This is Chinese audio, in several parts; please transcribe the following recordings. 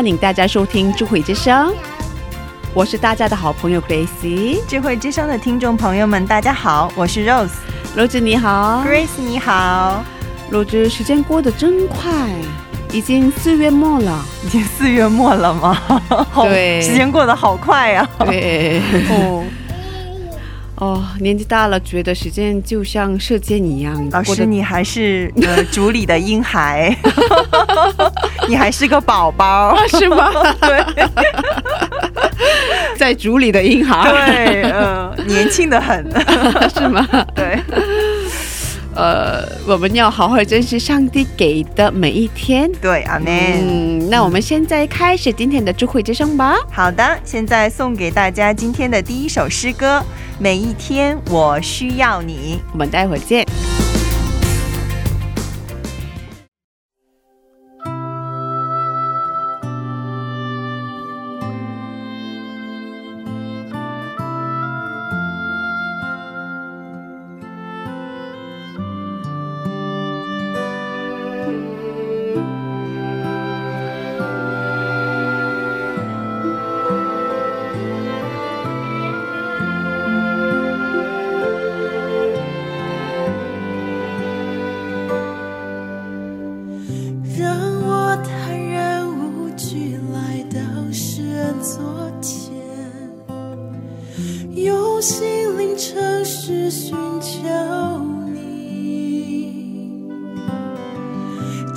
欢迎大家收听智慧之声，我是大家的好朋友 Grace。智慧之声的听众朋友们，大家好，我是 Rose。罗子你好，Grace 你好，罗子，时间过得真快，已经四月末了。已经四月末了吗？好 对 时间过得好快呀、对，哦，哦，年纪大了，觉得时间就像射箭一样。老师，你还是呃 主里的婴孩，你还是个宝宝。是吗？对在主里的婴孩，对，呃，年轻的很。是吗？对，呃，我们要好好珍惜上帝给的每一天。对，阿门。嗯，那我们现在开始今天的智慧之声吧。好的，现在送给大家今天的第一首诗歌《每一天我需要你》。我们待会儿见。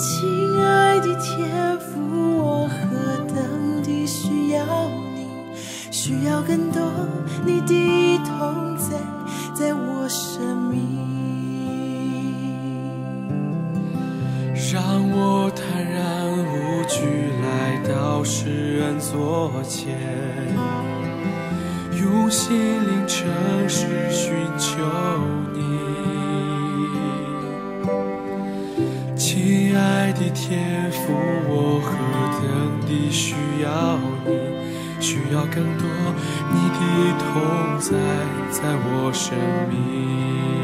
亲爱的天父，我何等地需要你，需要更多你的更多你的同在，在我生命。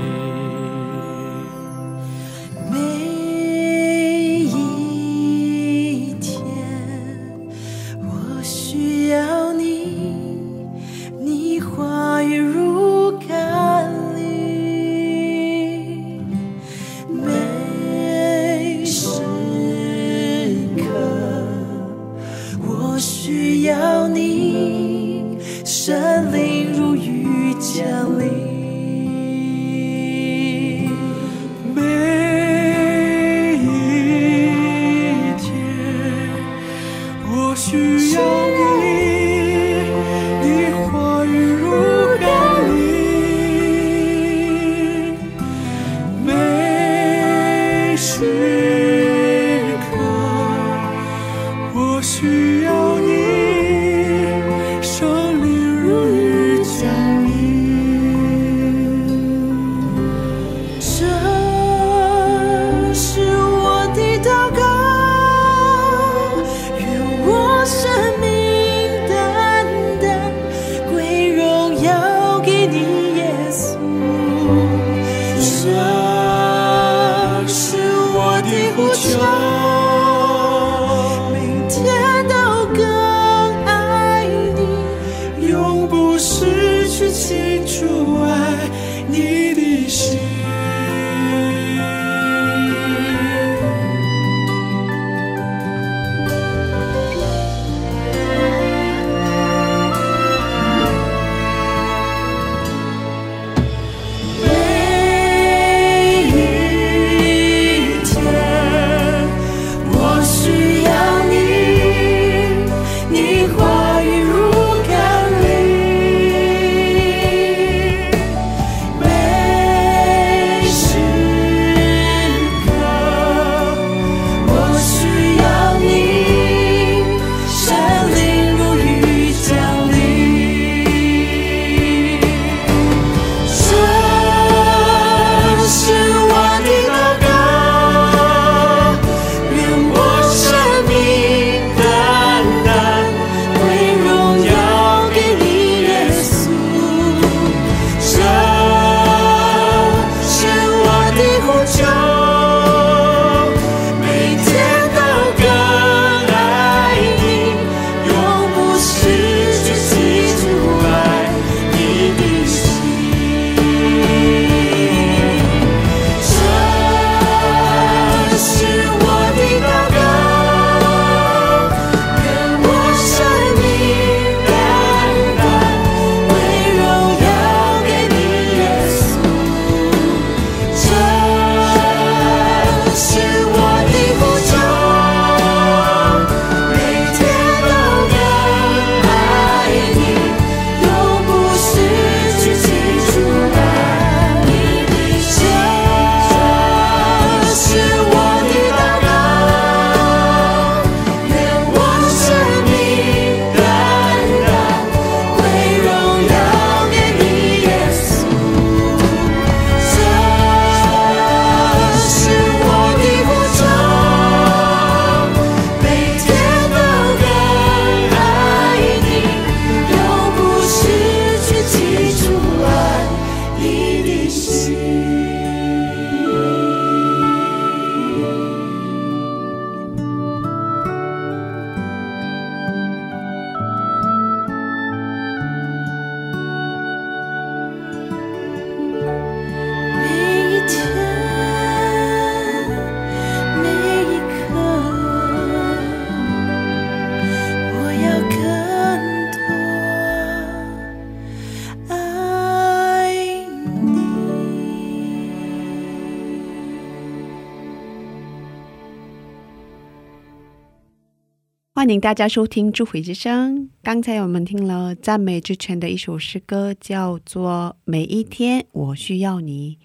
迎大家收听《智慧之声》。刚才我们听了赞美之泉的一首诗歌，叫做《每一天我需要你》。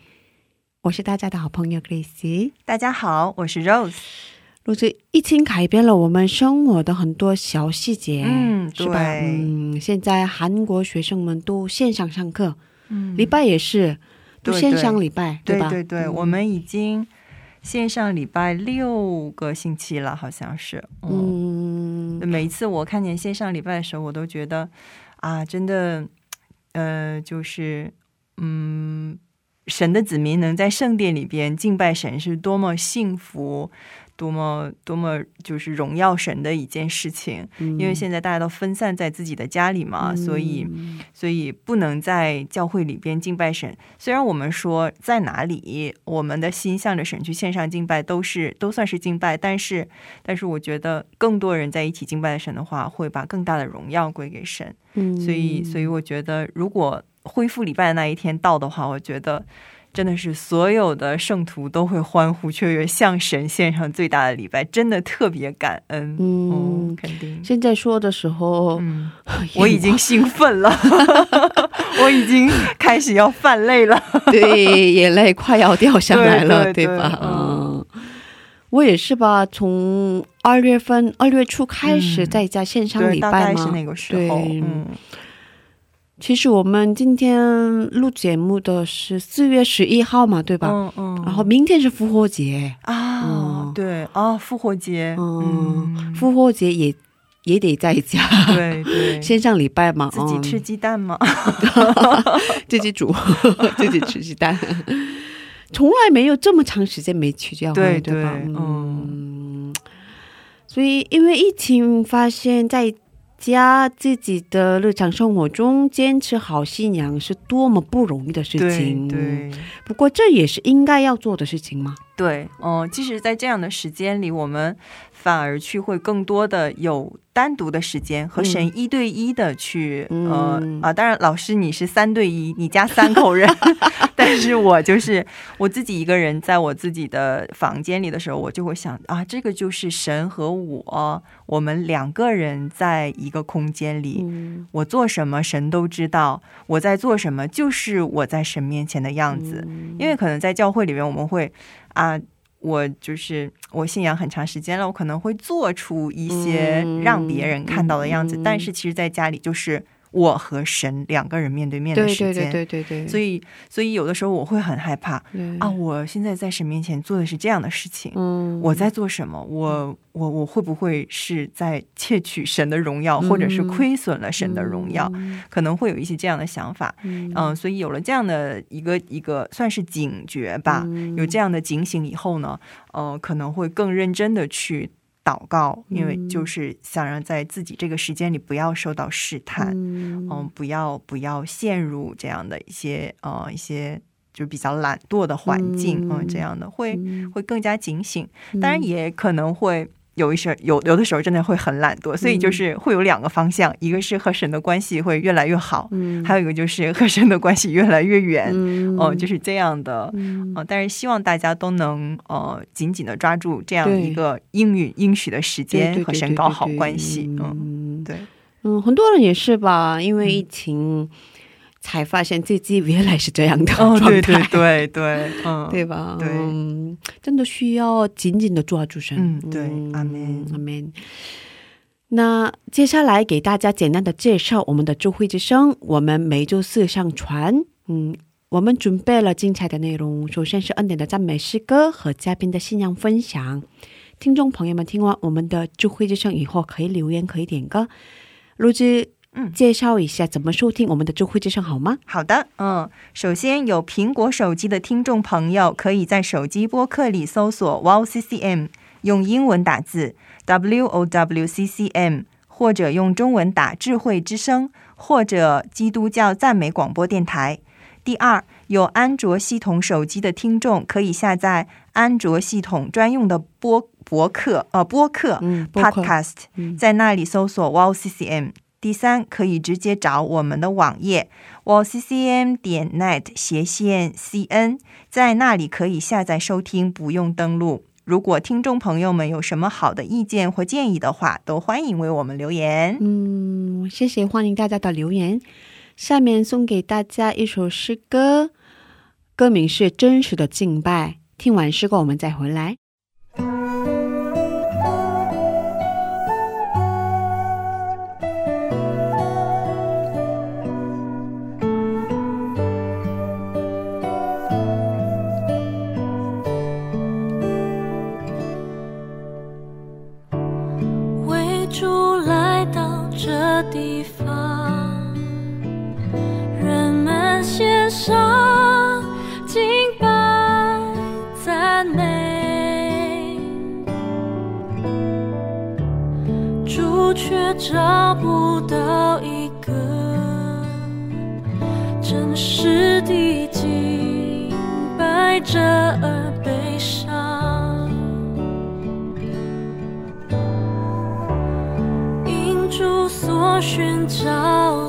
我是大家的好朋友 Grace。大家好，我是 Rose。如此，疫情改变了我们生活的很多小细节，嗯是吧？对嗯，现在韩国学生们都线上上课，嗯礼拜也是都线上礼拜，对吧？对对对，嗯我们已经线上礼拜六个星期了，好像是。嗯，嗯每一次我看见线上礼拜的时候，我都觉得啊，真的，呃，就是嗯，神的子民能在圣殿里边敬拜神，是多么幸福。多么多么就是荣耀神的一件事情，嗯因为现在大家都分散在自己的家里嘛，所以嗯所以不能在教会里边敬拜神。虽然我们说在哪里，我们的心向着神去线上敬拜都是都算是敬拜，但是但是我觉得更多人在一起敬拜神的话，会把更大的荣耀归给神。嗯所以所以我觉得，如果恢复礼拜的那一天到的话，我觉得。真的是所有的圣徒都会欢呼雀跃，向神献上最大的礼拜，真的特别感恩。嗯哦，肯定。现在说的时候，嗯，我已经兴奋了，我已经开始要泛泪了。对，眼泪快要掉下来了，对对吧？对嗯，我也是吧，从二月份二月初开始嗯在家线上，礼拜嘛，大概是那个时候。对嗯，其实我们今天录节目的是四月十一号嘛，对吧？嗯嗯，然后明天是复活节，啊，嗯。对啊，复活节，嗯，嗯，复活节也也得在家。对对，线上礼拜嘛，自己吃嗯鸡蛋吗？自己煮，自己吃鸡蛋，从来没有这么长时间没去教会，对对吧？对嗯，所以因为疫情，发现在家自己的日常生活中坚持好信仰是多么不容易的事情。对不过这也是应该要做的事情吗。对，嗯，即使在这样的时间里，我们反而去会更多的有单独的时间和神一对一的去，嗯。呃啊，当然老师你是三对一，你家三口人，但是我就是我自己一个人，在我自己的房间里的时候，我就会想啊，这个就是神和我，我们两个人在一个空间里，嗯。我做什么神都知道，我在做什么就是我在神面前的样子。因为可能在教会里面，我们会啊，我就是我信仰很长时间了，我可能会做出一些嗯让别人看到的样子，嗯但是其实在家里就是我和神两个人面对面的时间。对对对对对，所以，所以有的时候我会很害怕啊！我现在在神面前做的是这样的事情，嗯我在做什么？我我我会不会是在窃取神的荣耀，嗯或者是亏损了神的荣耀？可能会有一些这样的想法。嗯嗯、所以有了这样的一个一个算是警觉吧，嗯有这样的警醒以后呢，呃，可能会更认真的去祷告，因为就是想让在自己这个时间里不要受到试探，嗯、嗯不要不要陷入这样的一些呃一些就比较懒惰的环境，嗯、嗯这样的会嗯。会更加警醒，当然也可能会。有一些有有的时候真的会很懒惰，所以就是会有两个方向，一个是和神的关系会越来越好，嗯。还有一个就是和神的关系越来越远，嗯。哦、就是这样的。嗯。呃，但是希望大家都能呃紧紧的抓住这样一个应允应许的时间和神搞好关系，嗯，嗯对，嗯，很多人也是吧，因为疫情才发现自己原来是这样的哦，状态，对对对对，嗯，对吧？对嗯，真的需要紧紧的抓住神。嗯对阿门阿门。那接下来给大家简单的介绍我们的智慧之声，我们每周四上传。嗯，我们准备了精彩的内容，首先是恩典的赞美诗歌和嘉宾的信仰分享。听众朋友们听完我们的智慧之声以后，可以留言，可以点歌。录制，嗯介绍一下怎么收听我们的智慧之声好吗？好的，嗯，首先有苹果手机的听众朋友，可以在手机播客里搜索 Wow CCM，用英文打字 W O W C C M，或者用中文打智慧之声，或者基督教赞美广播电台。第二，有安卓系统手机的听众可以下载安卓系统专用的播博客呃播客嗯，Podcast，嗯在那里搜索 Wow CCM。第三，可以直接找我们的网页，wccm 点 net 斜线 cn，在那里可以下载收听，不用登录。如果听众朋友们有什么好的意见或建议的话，都欢迎为我们留言。嗯，谢谢，欢迎大家的留言。下面送给大家一首诗歌，歌名是《真实的敬拜》。听完诗歌，我们再回来。地方，人们献上敬拜赞美，主却找不到一个真实的敬拜者我寻找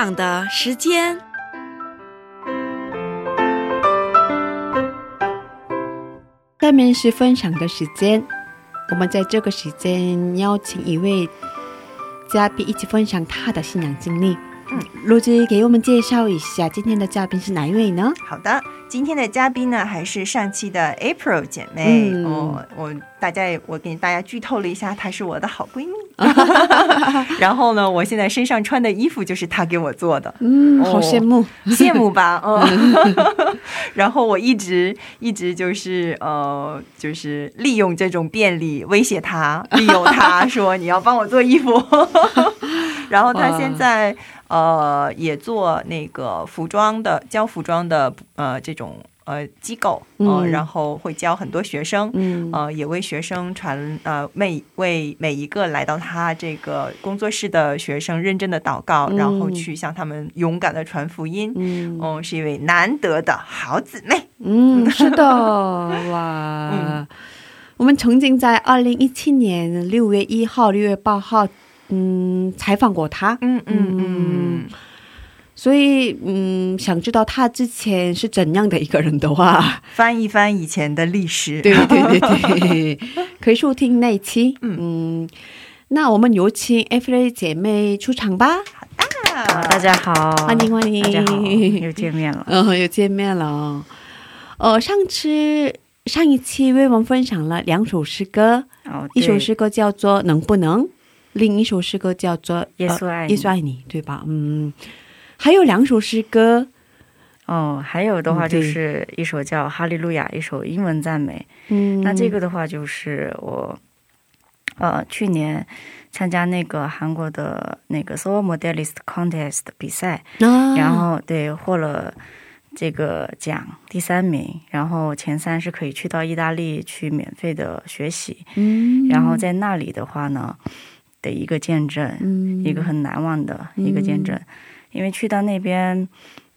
享的时间，下面是分享的时间。我们在这个时间邀请一位嘉宾一起分享他的信仰经历。嗯，罗姐给我们介绍一下今天的嘉宾是哪一位呢？好的。今天的嘉宾呢，还是上期的 April 姐妹哦。我大家也我给大家剧透了一下，她是我的好闺蜜。然后呢，我现在身上穿的衣服就是她给我做的。嗯，好羡慕，羡慕吧？嗯。然后我一直一直就是呃，就是利用这种便利威胁她，利用她说你要帮我做衣服。然后她现在。呃，也做那个服装的教服装的呃这种呃机构，嗯，然后会教很多学生，嗯，呃，也为学生传呃每为每一个来到他这个工作室的学生认真的祷告，然后去向他们勇敢的传福音，嗯，是一位难得的好姊妹，嗯，是的，哇，我们曾经在二零一七年六月一号、六月八号。嗯，采访过他，嗯嗯嗯，所以嗯，想知道他之前是怎样的一个人的话，翻一翻以前的历史，对对对对，可以收听那一期。嗯，那我们有请 F A 姐妹出场吧。好的，大家好，欢迎欢迎，大家好，又见面了，嗯，又见面了。呃，上次上一期为我们分享了两首诗歌，哦，一首诗歌叫做《能不能》。另一首诗歌叫做《耶稣爱耶稣爱你》，对吧？嗯，还有两首诗歌，哦，还有的话就是一首叫《哈利路亚》，一首英文赞美。嗯，那这个的话就是我，呃，去年参加那个韩国的那个 Soul Modelist Contest 比赛，然后对获了这个奖第三名，然后前三是可以去到意大利去免费的学习。嗯，然后在那里的话呢。的一个见证，一个很难忘的一个见证，因为去到那边，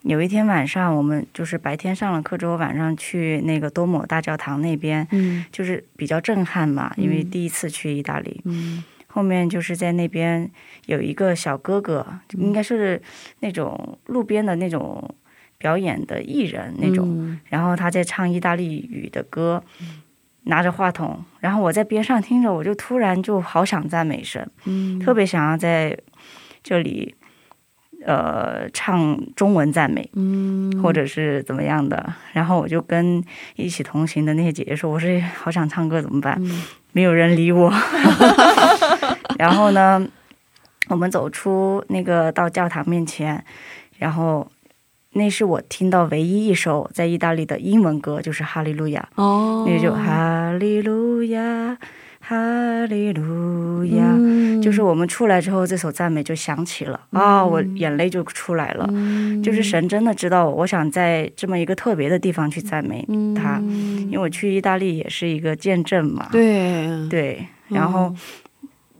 有一天晚上，我们就是白天上了课之后，晚上去那个多姆大教堂那边，就是比较震撼嘛，因为第一次去意大利。后面就是在那边有一个小哥哥，应该是那种路边的那种表演的艺人那种，然后他在唱意大利语的歌。拿着话筒，然后我在边上听着，我就突然就好想赞美神，嗯，特别想要在这里，呃，唱中文赞美，嗯，或者是怎么样的。然后我就跟一起同行的那些姐姐说：“我说好想唱歌，怎么办？”没有人理我。然后呢，我们走出那个到教堂面前，然后。那是我听到唯一一首在意大利的英文歌，就是《哈利路亚》。哦，那就哈利路亚，哈利路亚，就是我们出来之后，这首赞美就响起了啊，我眼泪就出来了。就是神真的知道我想在这么一个特别的地方去赞美他，因为我去意大利也是一个见证嘛。对对，然后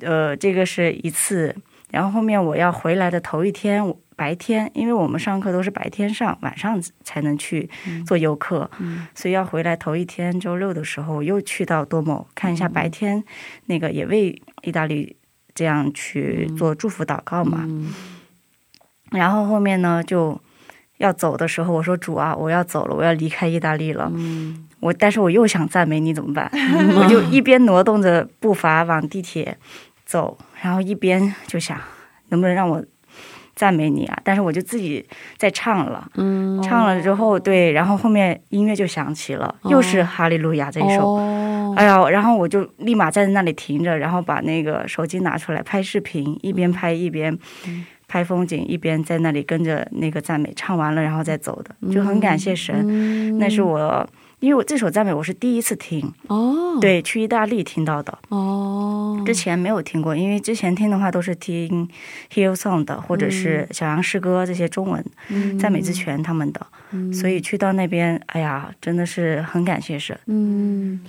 呃，这个是一次，然后后面我要回来的头一天。白天，因为我们上课都是白天上，晚上才能去做游客，所以要回来头一天周六的时候，又去到多某看一下白天那个也为意大利这样去做祝福祷告嘛。然后后面呢就要走的时候，我说主啊，我要走了，我要离开意大利了。我但是我又想赞美你，怎么办？我就一边挪动着步伐往地铁走，然后一边就想能不能让我。赞美你啊！但是我就自己在唱了，嗯，唱了之后，对，然后后面音乐就响起了，又是哈利路亚这一首，哎呀，然后我就立马在那里停着，然后把那个手机拿出来拍视频，一边拍一边拍风景，一边在那里跟着那个赞美唱完了，然后再走的，就很感谢神，那是我。因为我这首赞美我是第一次听哦，对，去意大利听到的。哦，之前没有听过，因为之前听的话都是听 Hillsong 的，或者是小杨诗歌这些中文赞美之泉他们的，所以去到那边，哎呀，真的是很感谢神。嗯。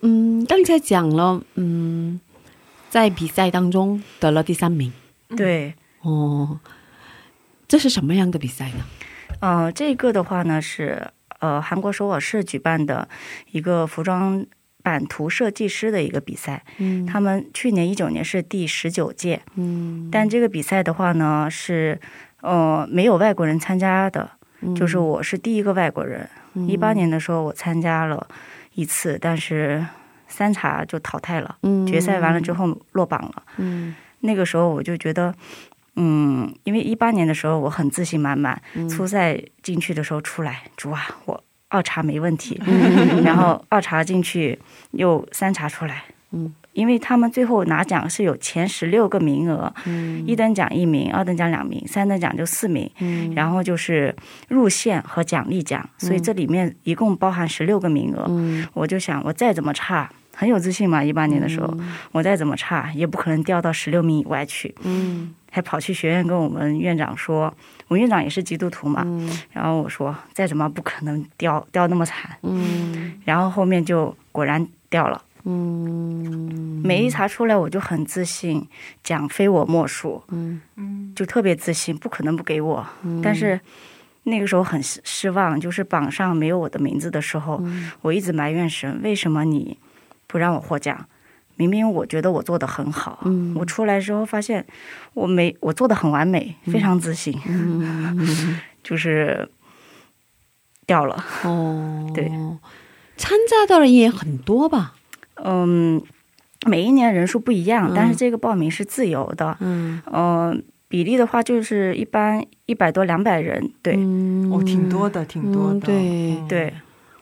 嗯，刚才讲了，嗯，在比赛当中得了第三名，对。哦，这是什么样的比赛呢？呃，这个的话呢是。呃，韩国首尔市举办的一个服装版图设计师的一个比赛，嗯，他们去年一九年是第十九届，嗯，但这个比赛的话呢是呃没有外国人参加的，就是我是第一个外国人。一八年的时候我参加了一次，但是三茬就淘汰了，决赛完了之后落榜了，嗯，那个时候我就觉得。嗯，因为一八年的时候我很自信满满，初赛进去的时候出来，主啊，我二查没问题，然后二查进去又三查出来，嗯，因为他们最后拿奖是有前十六个名额，嗯，一等奖一名，二等奖两名，三等奖就四名，嗯，然后就是入线和奖励奖，所以这里面一共包含十六个名额，嗯，我就想我再怎么差。很有自信嘛，一八年的时候，我再怎么差，也不可能掉到十六名以外去。嗯，还跑去学院跟我们院长说，我们院长也是基督徒嘛。嗯，然后我说，再怎么不可能掉掉那么惨。嗯，然后后面就果然掉了。嗯，每一查出来我就很自信，奖非我莫属。嗯嗯，就特别自信，不可能不给我。但是那个时候很失望，就是榜上没有我的名字的时候，我一直埋怨神，为什么你？不让我获奖，明明我觉得我做的很好。嗯，我出来之后发现我没我做的很完美，非常自信。嗯，就是掉了。哦，对，参加的人也很多吧？嗯，每一年人数不一样，但是这个报名是自由的。嗯，呃，比例的话就是一般一百多两百人。对，哦，挺多的，挺多的。对对，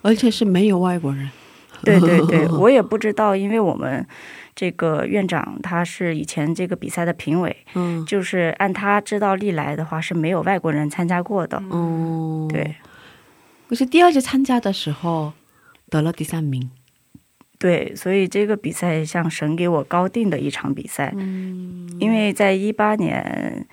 而且是没有外国人。对对对，我也不知道，因为我们这个院长他是以前这个比赛的评委，嗯，就是按他知道历来的话是没有外国人参加过的，哦，对。我是第二次参加的时候得了第三名，对，所以这个比赛像神给我高定的一场比赛，嗯，因为在一八年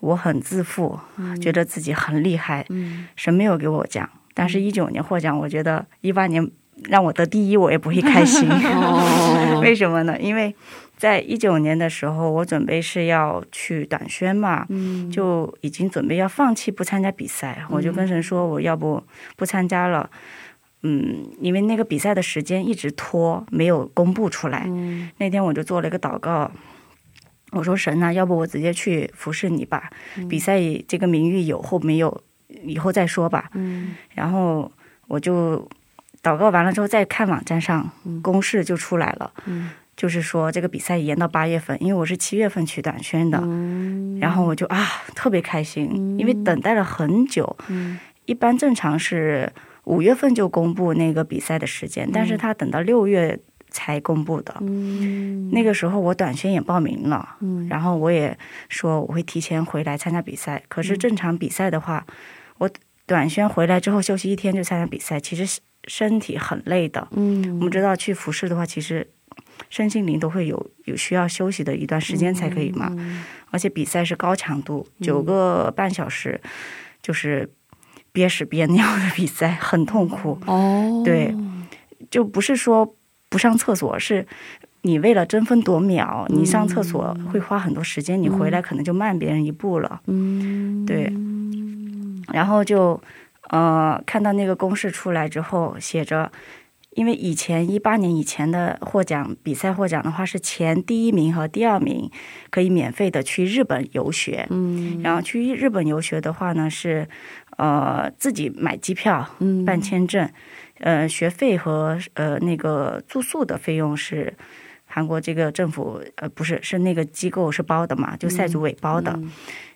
我很自负，觉得自己很厉害，嗯，神没有给我奖，但是一九年获奖，我觉得一八年。让我得第一，我也不会开心。为什么呢？因为在一九年的时候，我准备是要去短宣嘛，就已经准备要放弃不参加比赛。我就跟神说，我要不不参加了。嗯，因为那个比赛的时间一直拖，没有公布出来。那天我就做了一个祷告，我说神啊，要不我直接去服侍你吧？比赛这个名誉有或没有，以后再说吧。嗯，然后我就。祷告完了之后，再看网站上公示就出来了，就是说这个比赛延到八月份，因为我是七月份去短宣的，然后我就啊特别开心，因为等待了很久，一般正常是五月份就公布那个比赛的时间，但是他等到六月才公布的，那个时候我短宣也报名了，然后我也说我会提前回来参加比赛，可是正常比赛的话，我短宣回来之后休息一天就参加比赛，其实是。身体很累的，嗯，我们知道去服侍的话，其实身心灵都会有有需要休息的一段时间才可以嘛。而且比赛是高强度，九个半小时，就是憋屎憋尿的比赛，很痛苦。哦，对，就不是说不上厕所，是你为了争分夺秒，你上厕所会花很多时间，你回来可能就慢别人一步了。嗯，对，然后就呃看到那个公示出来之后，写着，因为以前一八年以前的获奖比赛获奖的话是前第一名和第二名可以免费的去日本游学，嗯，然后去日本游学的话呢是呃自己买机票、嗯办签证，呃学费和呃那个住宿的费用是。韩国这个政府呃不是是那个机构是包的嘛，就赛组委包的。嗯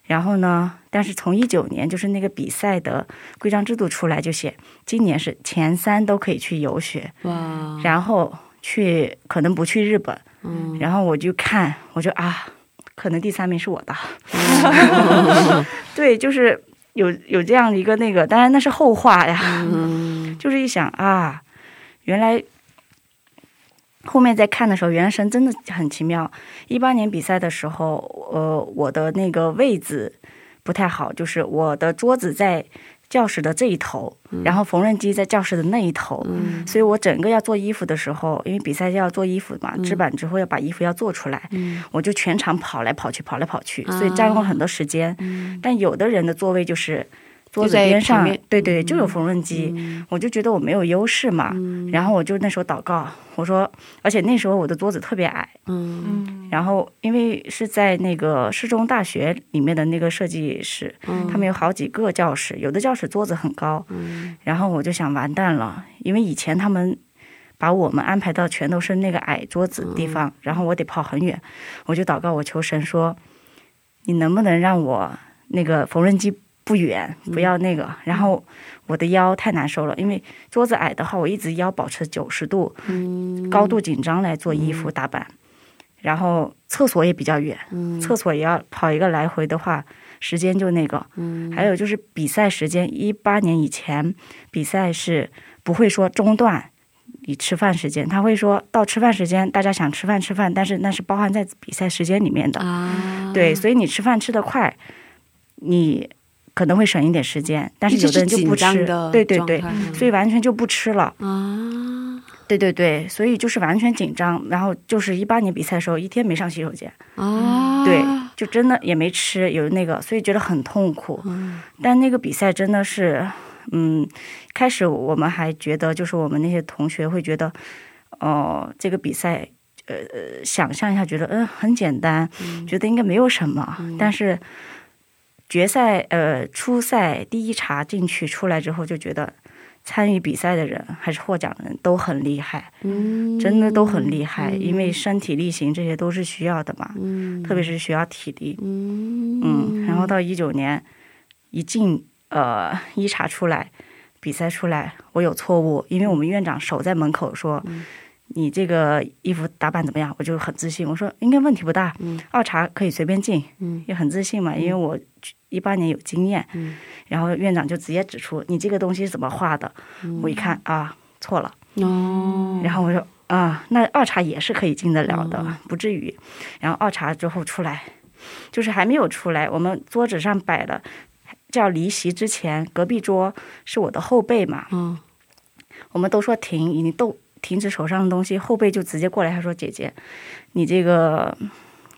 然后呢，但是从一九年就是那个比赛的规章制度出来，就写今年是前三都可以去游学，哇，然后去可能不去日本。嗯，然后我就看，我就啊，可能第三名是我的。对，就是有有这样的一个那个，当然那是后话呀。嗯 就是一想啊，原来后面在看的时候，原来神真的很奇妙。一八年比赛的时候，呃，我的那个位置不太好，就是我的桌子在教室的这一头，然后缝纫机在教室的那一头，嗯。所以我整个要做衣服的时候，因为比赛要做衣服嘛，制版之后要把衣服要做出来，嗯。我就全场跑来跑去，跑来跑去，啊。所以占用了很多时间。嗯。但有的人的座位就是桌子边上对对，就有缝纫机，嗯。我就觉得我没有优势嘛。然后我就那时候祷告，我说，而且那时候我的桌子特别矮，嗯。嗯。然后因为是在那个市中大学里面的那个设计室，嗯。他们有好几个教室，有的教室桌子很高，嗯。然后我就想完蛋了，因为以前他们把我们安排到全都是那个矮桌子地方，然后我得跑很远，我就祷告我求神说，你能不能让我那个缝纫机不远，不要那个，然后我的腰太难受了，因为桌子矮的话，我一直腰保持九十度，嗯。高度紧张来做衣服打板，然后厕所也比较远，嗯。厕所也要跑一个来回的话，时间就那个。嗯。还有就是比赛时间，一八年以前比赛是不会说中断你吃饭时间，他会说到吃饭时间，大家想吃饭吃饭，但是那是包含在比赛时间里面的。啊，对，所以你吃饭吃得快，你可能会省一点时间，但是有的人就不吃的，对对对，所以完全就不吃了。啊。对对对，所以就是完全紧张，然后就是一八年比赛的时候，一天没上洗手间，啊，对，就真的也没吃，有那个，所以觉得很痛苦。嗯。但那个比赛真的是，嗯，开始我们还觉得，就是我们那些同学会觉得，哦、这个比赛，呃呃，想象一下，觉得嗯很简单，觉得应该没有什么，但是决赛呃初赛第一茬进去出来之后，就觉得参与比赛的人还是获奖的人都很厉害，嗯。真的都很厉害，因为身体力行这些都是需要的嘛，嗯。特别是需要体力。嗯。嗯，然后到一九年一进呃一查出来，比赛出来，我有错误，因为我们院长守在门口说。你这个衣服打扮怎么样？我就很自信，我说应该问题不大，嗯。二查可以随便进，嗯。也很自信嘛，因为我一八年有经验，嗯。然后院长就直接指出你这个东西怎么画的，我一看啊错了，哦，然后我说啊，那二查也是可以进得了的，不至于。然后二查之后出来，就是还没有出来，我们桌子上摆的叫离席之前，隔壁桌是我的后辈嘛，嗯我们都说停，你都停止手上的东西，后辈就直接过来，他说姐姐，你这个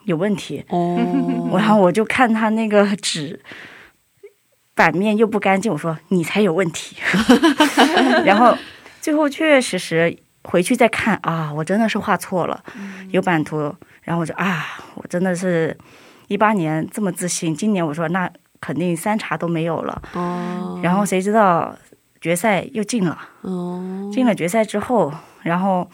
有问题。哦，然后我就看他那个纸版面又不干净，我说你才有问题。然后最后确确实实回去再看啊，我真的是画错了，有版图。然后我就啊，我真的是一八年这么自信，今年我说那肯定三茬都没有了。哦，然后谁知道决赛又进了，哦，进了决赛之后，然后。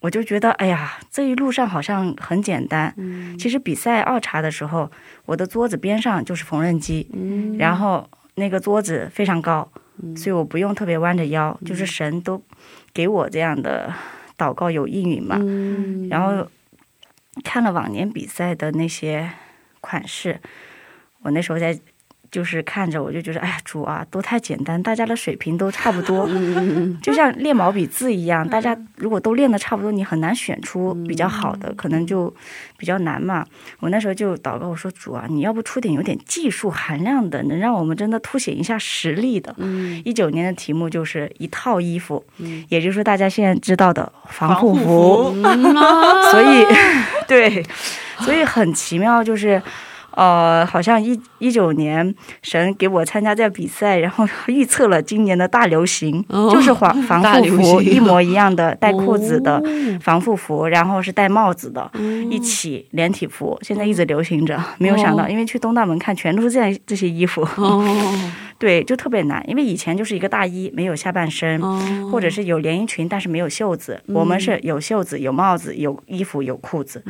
我就觉得，哎呀，这一路上好像很简单。嗯其实比赛二查的时候，我的桌子边上就是缝纫机，嗯然后那个桌子非常高，所以我不用特别弯着腰，就是神都给我这样的祷告有应允嘛。嗯然后看了往年比赛的那些款式，我那时候在就是看着我就觉得，哎呀，主啊，都太简单，大家的水平都差不多，就像练毛笔字一样，大家如果都练的差不多，你很难选出比较好的，可能就比较难嘛。我那时候就祷告我说，主啊，你要不出点有点技术含量的，能让我们真的凸显一下实力的。一九年的题目就是一套衣服，也就是说大家现在知道的防护服，所以 对，所以很奇妙，就是。呃，好像一一九年神给我参加这个比赛，然后 预测了今年的大流行，就是防 防护服一模一样的带裤子的防护服，然后是戴帽子的，一起连体服，现在一直流行着。没有想到，因为去东大门看，全都是这样这些衣服。对，就特别难，因为以前就是一个大衣，没有下半身，或者是有连衣裙，但是没有袖子。我们是有袖子、有帽子、有衣服、有裤子，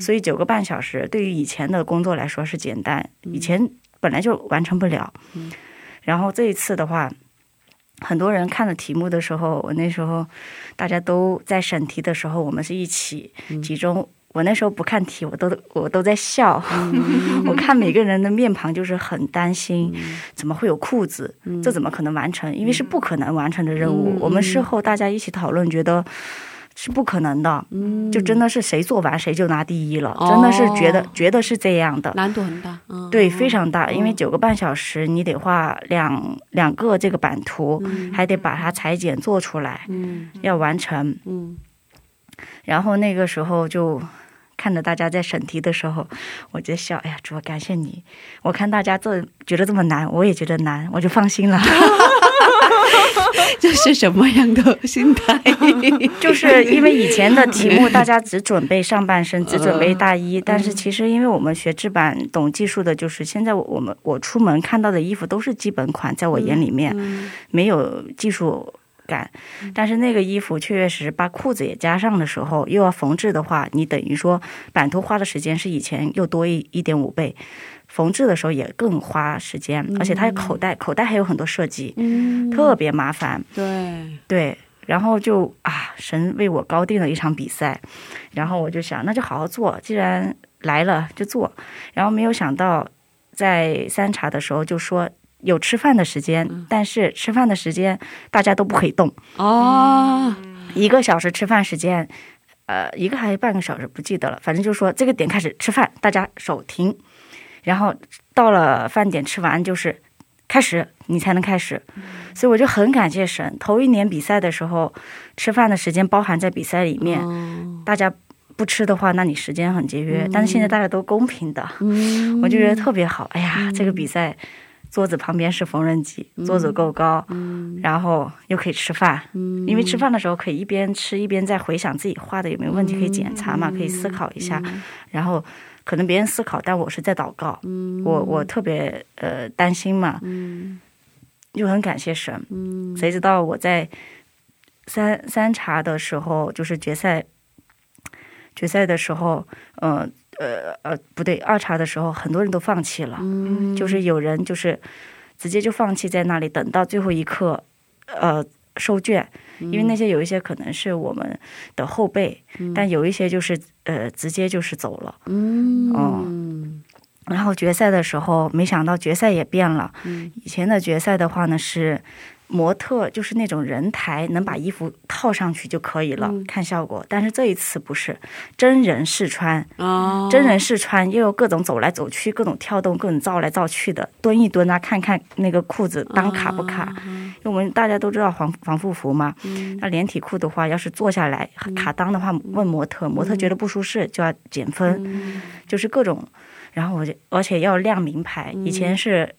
所以九个半小时对于以前的工作来说是简单，以前本来就完成不了。然后这一次的话，很多人看了题目的时候，我那时候大家都在审题的时候，我们是一起集中。我那时候不看题，我都我都在笑。我看每个人的面庞，就是很担心，怎么会有裤子？这怎么可能完成？因为是不可能完成的任务。我们事后大家一起讨论，觉得是不可能的。就真的是谁做完谁就拿第一了，真的是觉得觉得是这样的。难度很大，对，非常大。因为九个半小时，你得画两两个这个版图，还得把它裁剪做出来，要完成。嗯，然后那个时候就。看着大家在审题的时候，我就笑。哎呀，主，感谢你！我看大家这觉得这么难，我也觉得难，我就放心了。这是什么样的心态？就是因为以前的题目，大家只准备上半身，只准备大衣。但是其实，因为我们学制版、懂技术的，就是现在我们我出门看到的衣服都是基本款，在我眼里面没有技术。感，但是那个衣服确确实实把裤子也加上的时候，又要缝制的话，你等于说版图花的时间是以前又多一一点五倍，缝制的时候也更花时间，而且它有口袋，口袋还有很多设计，特别麻烦。对。对，然后就啊，神为我高定了一场比赛，然后我就想，那就好好做，既然来了就做，然后没有想到在三茶的时候就说。有吃饭的时间，但是吃饭的时间大家都不可以动哦。一个小时吃饭时间，呃，一个还是半个小时不记得了，反正就是说这个点开始吃饭，大家手停，然后到了饭点吃完就是开始，你才能开始。所以我就很感谢神，头一年比赛的时候，吃饭的时间包含在比赛里面，大家不吃的话，那你时间很节约。但是现在大家都公平的，我就觉得特别好。哎呀，这个比赛。桌子旁边是缝纫机，桌子够高，然后又可以吃饭，因为吃饭的时候可以一边吃一边在回想自己画的有没有问题，可以检查嘛，可以思考一下。然后可能别人思考，但我是在祷告，我我特别呃担心嘛，又很感谢神。谁知道我在三三茶的时候，就是决赛决赛的时候，嗯。呃呃呃，不对，二查的时候很多人都放弃了，就是有人就是直接就放弃在那里，等到最后一刻，呃，收卷，因为那些有一些可能是我们的后辈，但有一些就是呃，直接就是走了，嗯，然后决赛的时候，没想到决赛也变了，以前的决赛的话呢是。模特就是那种人台，能把衣服套上去就可以了，看效果。但是这一次不是真人试穿，真人试穿又有各种走来走去，各种跳动，各种照来照去的，蹲一蹲啊，看看那个裤子裆卡不卡。因为我们大家都知道防防护服嘛，那连体裤的话，要是坐下来卡裆的话，问模特，模特觉得不舒适就要减分，就是各种。然后我就而且要亮名牌，以前是。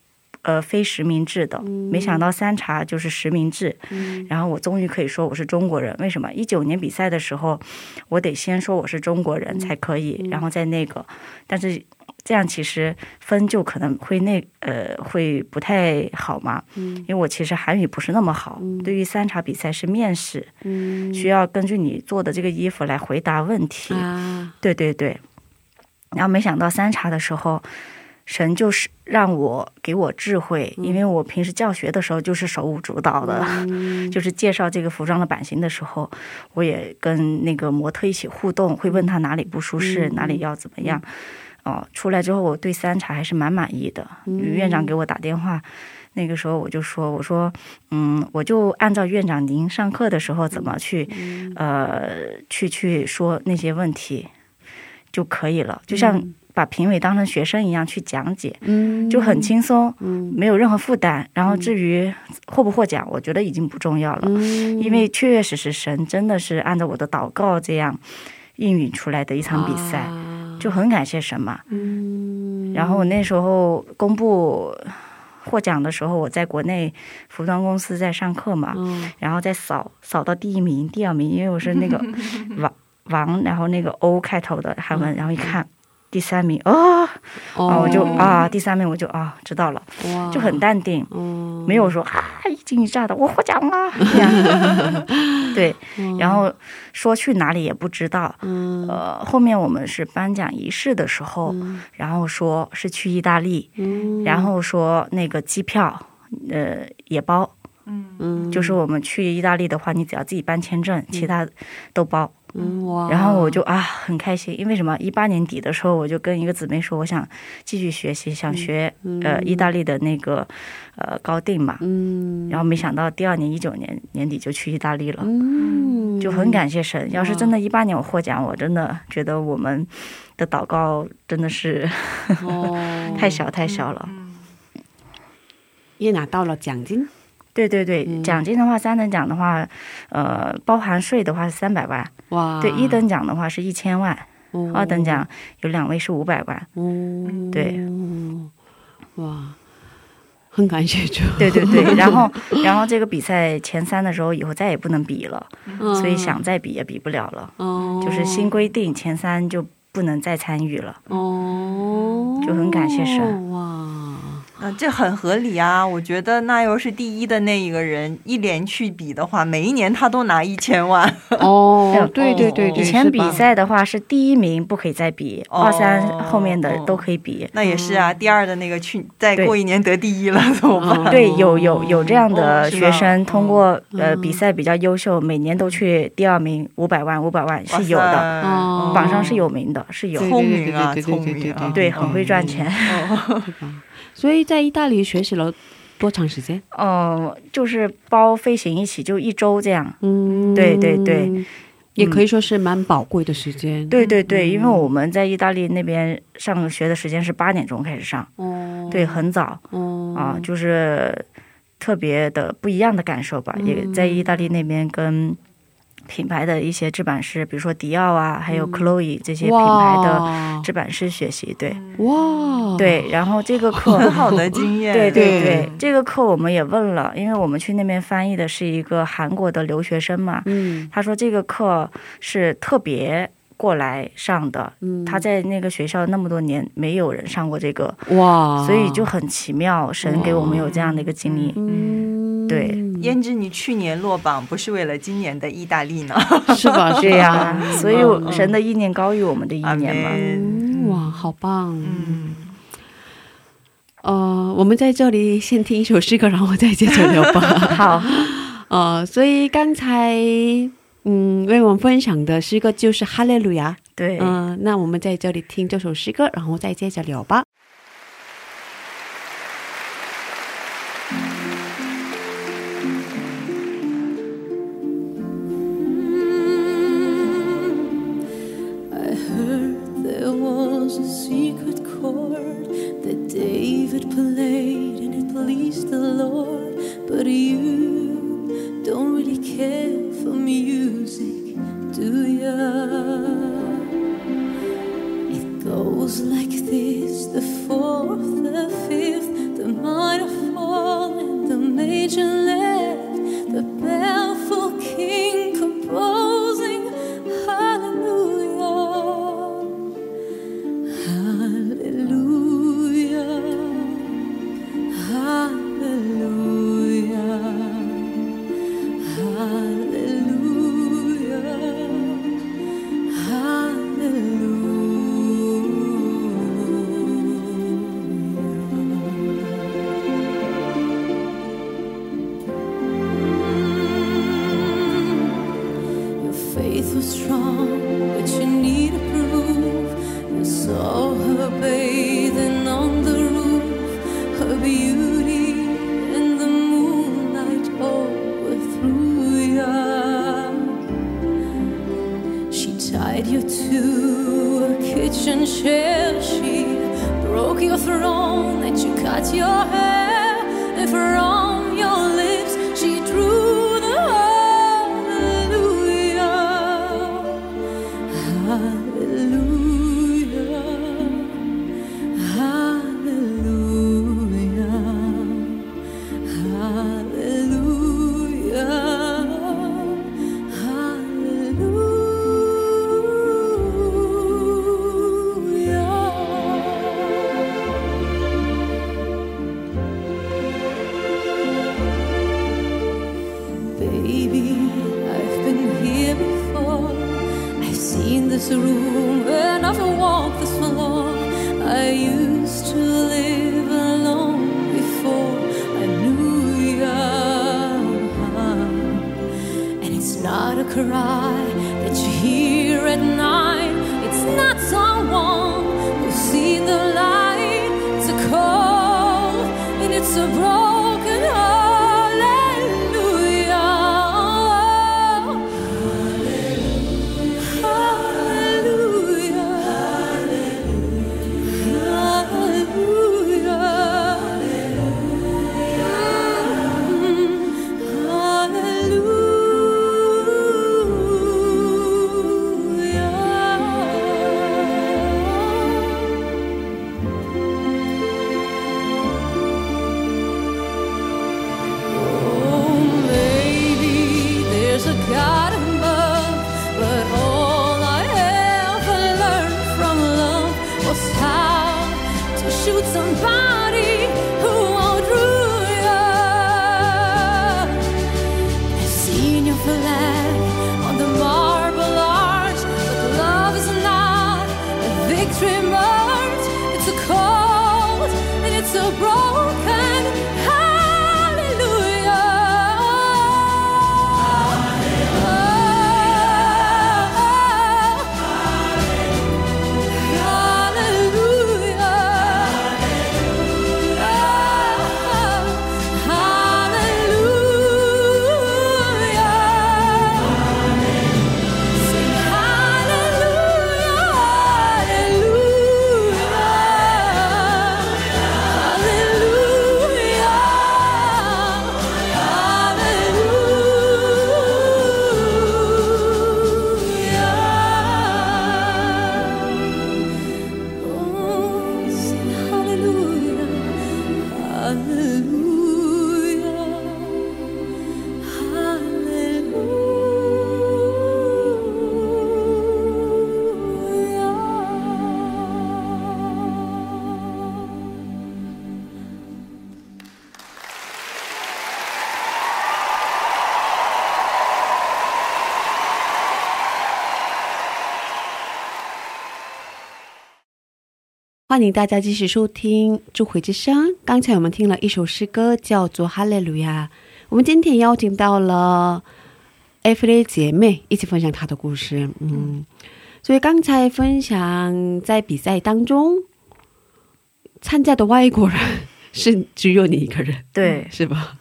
呃，非实名制的，没想到三茶就是实名制，然后我终于可以说我是中国人。为什么？一九年比赛的时候，我得先说我是中国人才可以，然后再那个。但是这样其实分就可能会那呃会不太好嘛，因为我其实韩语不是那么好。对于三茶比赛是面试，需要根据你做的这个衣服来回答问题。对对对，然后没想到三茶的时候。神就是让我给我智慧，因为我平时教学的时候就是手舞足蹈的，就是介绍这个服装的版型的时候，我也跟那个模特一起互动，会问他哪里不舒适，哪里要怎么样。哦，出来之后我对三茶还是蛮满意的。院长给我打电话，那个时候我就说，我说，嗯，我就按照院长您上课的时候怎么去，呃，去去说那些问题就可以了，就像把评委当成学生一样去讲解，嗯就很轻松，没有任何负担。然后至于获不获奖，我觉得已经不重要了，嗯因为确确实实神真的是按照我的祷告这样应允出来的一场比赛，啊就很感谢神嘛。嗯然后我那时候公布获奖的时候，我在国内服装公司在上课嘛，嗯然后再扫扫到第一名、第二名，因为我是那个 王王，然后那个 O 开头的韩文，然后一看第三名，哦，啊，哦。我就啊，第三名我就啊知道了，就很淡定，嗯没有说啊一惊一乍的我获奖了，这 样对，然后说去哪里也不知道，嗯。呃，后面我们是颁奖仪式的时候，然后说是去意大利，嗯。然后说那个机票，呃，也包，嗯。就是我们去意大利的话，你只要自己办签证，其他都包。嗯哇然后我就啊很开心，因为什么？一八年底的时候，我就跟一个姊妹说，我想继续学习，想学、呃意大利的那个呃高定嘛。嗯然后没想到第二年一九年年底就去意大利了，嗯就很感谢神。要是真的一八年我获奖，我真的觉得我们的祷告真的是哦 太小太小了。也拿到了奖金对对对，奖金的话，三等奖的话，呃，包含税的话是三百万，哇。对，一等奖的话是一千万，哦。二等奖有两位是五百万，哦。对。哇。很感谢主。对对对，然后然后这个比赛前三的时候，以后再也不能比了，嗯。所以想再比也比不了了，哦。就是新规定前三就不能再参与了。哦。就很感谢神。哇啊，这很合理啊！我觉得那要是第一的那一个人一连去比的话，每一年他都拿一千万。哦对对对对以前比赛的话是第一名不可以再比，哦二三后面的都可以比。那也是啊，第二的那个去再过一年得第一了，怎么办？对，有有有这样的学生通过呃嗯比赛比较优秀，每年都去第二名，五百万五百万是有的，哦榜上是有名的，是有聪明啊，聪明啊，对，很会赚钱。所以在意大利学习了多长时间？嗯，就是包飞行一起就一周这样。嗯对对对，也可以说是蛮宝贵的时间。对对对，因为我们在意大利那边上学的时间是八点钟开始上，哦，对，很早哦啊，就是特别的不一样的感受吧。也在意大利那边跟品牌的一些制版师，比如说迪奥啊，还有 Chloe 这些品牌的制版师学习。对。哇，对，然后这个课 很好的经验。对对对对，这个课我们也问了，因为我们去那边翻译的是一个韩国的留学生嘛，嗯。他说这个课是特别过来上的，嗯。他在那个学校那么多年没有人上过这个，哇，所以就很奇妙，神给我们有这样的一个经历。嗯。对。胭脂，你去年落榜不是为了今年的意大利呢？是吧？是对呀、吧所以神的意念高于我们的意念嘛。嗯哇，好棒！嗯，呃，我们在这里先听一首诗歌，然后再接着聊吧。好，呃，所以刚才嗯为我们分享的诗歌就是《哈利路亚》。对，嗯、那我们在这里听这首诗歌，然后再接着聊吧。tied you to a kitchen chair. She broke your throne and she cut your hair. And from your lips, she drew. 欢迎大家继续收听《智慧之声》。刚才我们听了一首诗歌，叫做《哈利路亚》。我们今天邀请到了艾弗雷姐妹一起分享她的故事。嗯，所以刚才分享在比赛当中参加的外国人 是只有你一个人，对，是吧？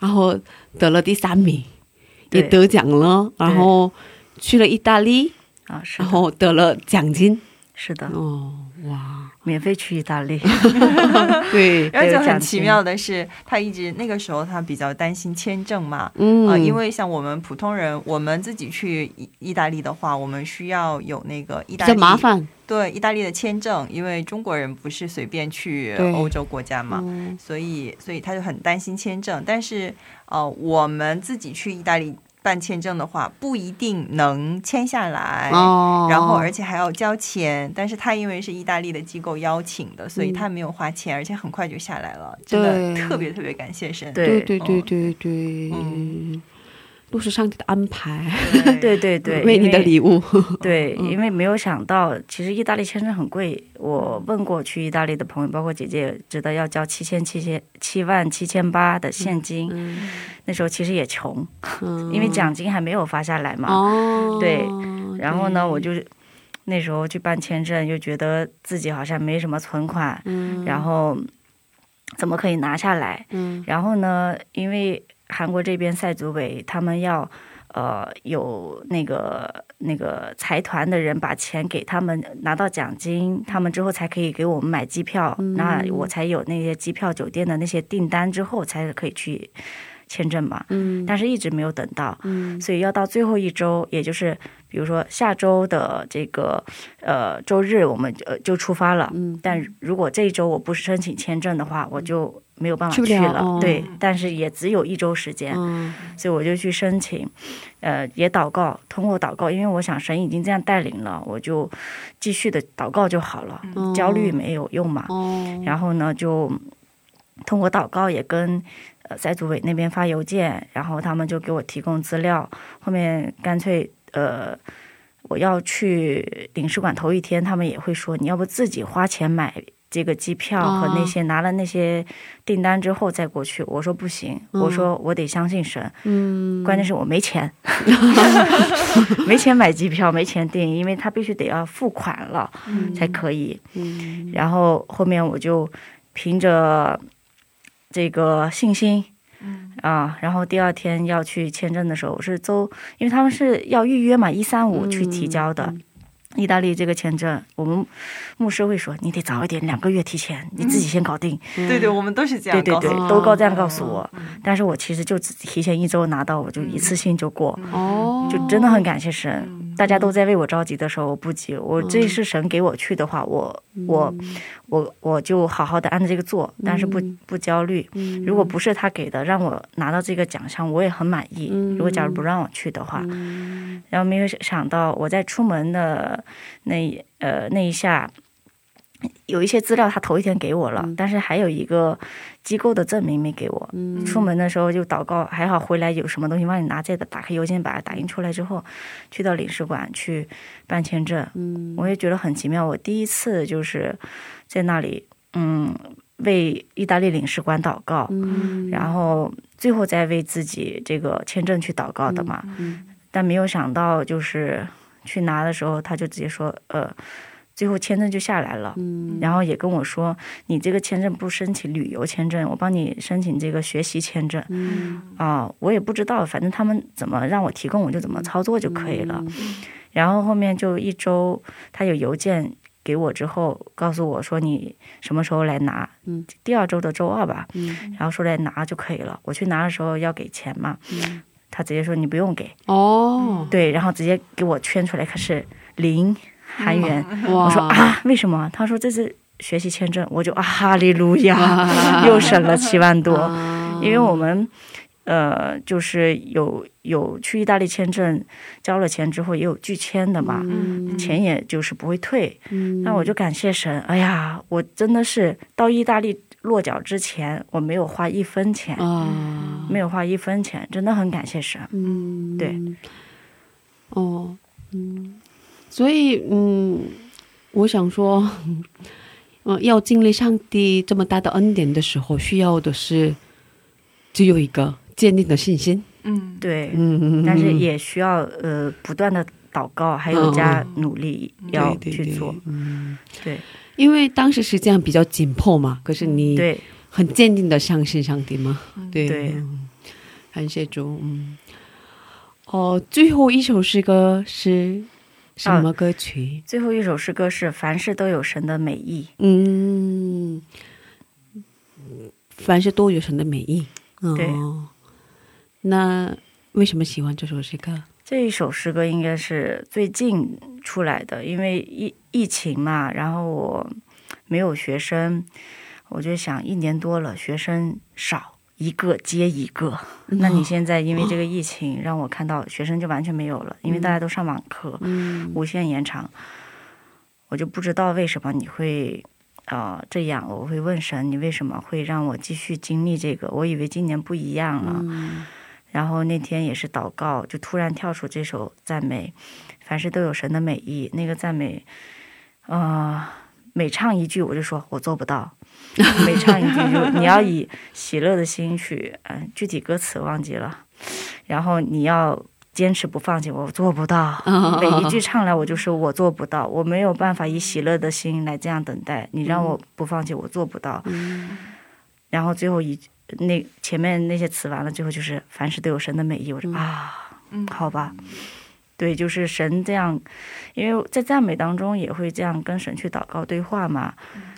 然后得了第三名，也得奖了，然后去了意大利，啊，是然，后得了奖金。是的，哦，哇，免费去意大利，对，而且有奖金。很奇妙的是，他一直那个时候他比较担心签证嘛，嗯。啊，因为像我们普通人，我们自己去意意大利的话，我们需要有那个意大利麻烦，对意大利的签证，因为中国人不是随便去欧洲国家嘛，嗯所以所以他就很担心签证。但是呃，我们自己去意大利办签证的话，不一定能签下来。哦，然后，而且还要交钱，但是他因为是意大利的机构邀请的，所以他没有花钱，而且很快就下来了，真的特别特别感谢神。对对对对对对，嗯都是上帝的安排，对对 对，为你的礼物。对，嗯因为没有想到，其实意大利签证很贵。我问过去意大利的朋友，包括姐姐也知道要交七千七千七万七千八的现金。嗯那时候其实也穷，嗯因为奖金还没有发下来嘛。哦，对然后呢，我就那时候去办签证，又觉得自己好像没什么存款，嗯然后怎么可以拿下来？嗯然后呢，因为韩国这边赛组委他们要呃有那个那个财团的人把钱给他们拿到奖金，他们之后才可以给我们买机票，那我才有那些机票、酒店的那些订单之后才可以去签证嘛。嗯但是一直没有等到，嗯所以要到最后一周，也就是比如说下周的这个呃周日，我们呃就出发了。嗯，但如果这一周我不申请签证的话，我就没有办法去了哦对，但是也只有一周时间，嗯所以我就去申请，呃，也祷告，通过祷告，因为我想神已经这样带领了，我就继续的祷告就好了，嗯焦虑没有用嘛。哦，然后呢，就通过祷告也跟呃塞组委那边发邮件，然后他们就给我提供资料。后面干脆呃，我要去领事馆头一天，他们也会说你要不自己花钱买。这个机票和那些、拿了那些订单之后再过去，我说不行，我说我得相信神，嗯，关键是我没钱，没钱买机票，没钱订，因为他必须得要付款了、才可以。嗯。然后后面我就凭着这个信心，啊，然后第二天要去签证的时候，我是周，因为他们是要预约嘛，一三五去提交的。意大利这个签证，我们牧师会说你得早一点，两个月提前，你自己先搞定。对对，我们都是这样对对对都告这样告诉我。但是我其实就只提前一周拿到，我就一次性就过，哦，就真的很感谢神。大家都在为我着急的时候，我不急。我这是神给我去的话，我我我我就好好的按照这个做，但是不不焦虑。如果不是他给的，让我拿到这个奖项，我也很满意。如果假如不让我去的话，然后没有想到我在出门的那呃那一下。有一些资料他头一天给我了，但是还有一个机构的证明没给我。出门的时候就祷告，还好回来有什么东西帮你拿这个，打开邮件把它打印出来之后，去到领事馆去办签证。我也觉得很奇妙。我第一次就是在那里，嗯，为意大利领事馆祷告，然后最后再为自己这个签证去祷告的嘛。但没有想到，就是去拿的时候，他就直接说，呃。最后签证就下来了，然后也跟我说，你这个签证不申请旅游签证，我帮你申请这个学习签证。啊、我也不知道，反正他们怎么让我提供，我就怎么操作就可以了。然后后面就一周，他有邮件给我之后，告诉我说你什么时候来拿，第二周的周二吧，然后说来拿就可以了。我去拿的时候要给钱嘛，他直接说你不用给，哦，对，然后直接给我圈出来，可是零韩元。哇，我说啊，为什么？他说这是学习签证，我就啊，哈利路亚，又省了七万多。因为我们呃，就是有有去意大利签证，交了钱之后也有拒签的嘛，钱也就是不会退。那我就感谢神，哎呀，我真的是到意大利落脚之前，我没有花一分钱，啊，没有花一分钱，真的很感谢神。嗯，对，哦，嗯，所以嗯，我想说，嗯，要经历上帝这么大的恩典的时候，需要的是只有一个坚定的信心。嗯，对，嗯，但是也需要呃不断的祷告，还有加努力要对对去做。对嗯，对因为当时时间比较紧迫嘛，可是你对很坚定的相信上帝嘛？对对嗯感谢主。嗯，哦，最后一首诗歌是什么歌曲？最后一首诗歌是“凡事都有神的美意嗯，凡事都有神的美意。哦、对，那为什么喜欢这首诗歌？”。这一首诗歌应该是最近出来的，因为疫疫情嘛，然后我没有学生，我就想一年多了，学生少。一个接一个，那你现在因为这个疫情，让我看到学生就完全没有了，因为大家都上网课，嗯。无限延长，我就不知道为什么你会呃这样，我会问神，你为什么会让我继续经历这个？我以为今年不一样了，嗯。然后那天也是祷告，就突然跳出这首赞美，凡事都有神的美意。那个赞美，呃，每唱一句我就说我做不到，每唱一句就 你要以喜乐的心去，嗯、具体歌词忘记了，然后你要坚持不放弃，我做不到。每一句唱来我就说我做不到，我没有办法以喜乐的心来这样等待，你让我不放弃，我做不到。然后最后一那前面那些词完了，最后就是凡事都有神的美意，我说啊，嗯，好吧。对，就是神这样，因为在赞美当中也会这样跟神去祷告对话嘛。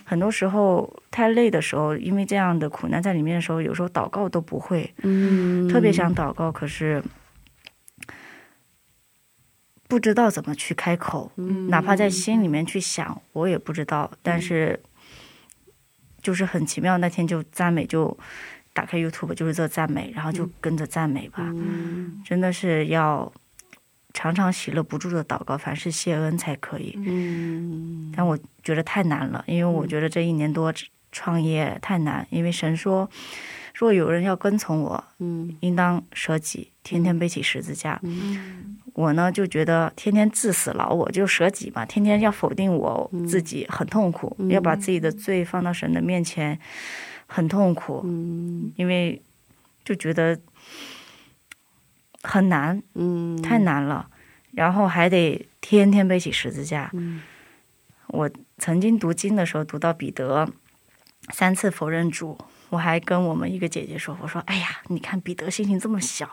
很多时候太累的时候，因为这样的苦难在里面的时候，有时候祷告都不会，嗯，特别想祷告，可是不知道怎么去开口，嗯哪怕在心里面去想，我也不知道。但是就是很奇妙，那天就赞美就。打开 YouTube 就是这赞美，然后就跟着赞美吧，嗯真的是要常常喜乐不住的祷告，凡事谢恩才可以。嗯。但我觉得太难了，因为我觉得这一年多创业太难，因为神说，若有人要跟从我，嗯。应当舍己，天天背起十字架。嗯。我呢就觉得天天自死老我，就舍己嘛，天天要否定我自己，很痛苦，要把自己的罪放到神的面前，很痛苦，嗯。因为就觉得很难，嗯，太难了，然后还得天天背起十字架。嗯我曾经读经的时候读到彼得三次否认主，我还跟我们一个姐姐说：“我说，哎呀，你看彼得心情这么小。”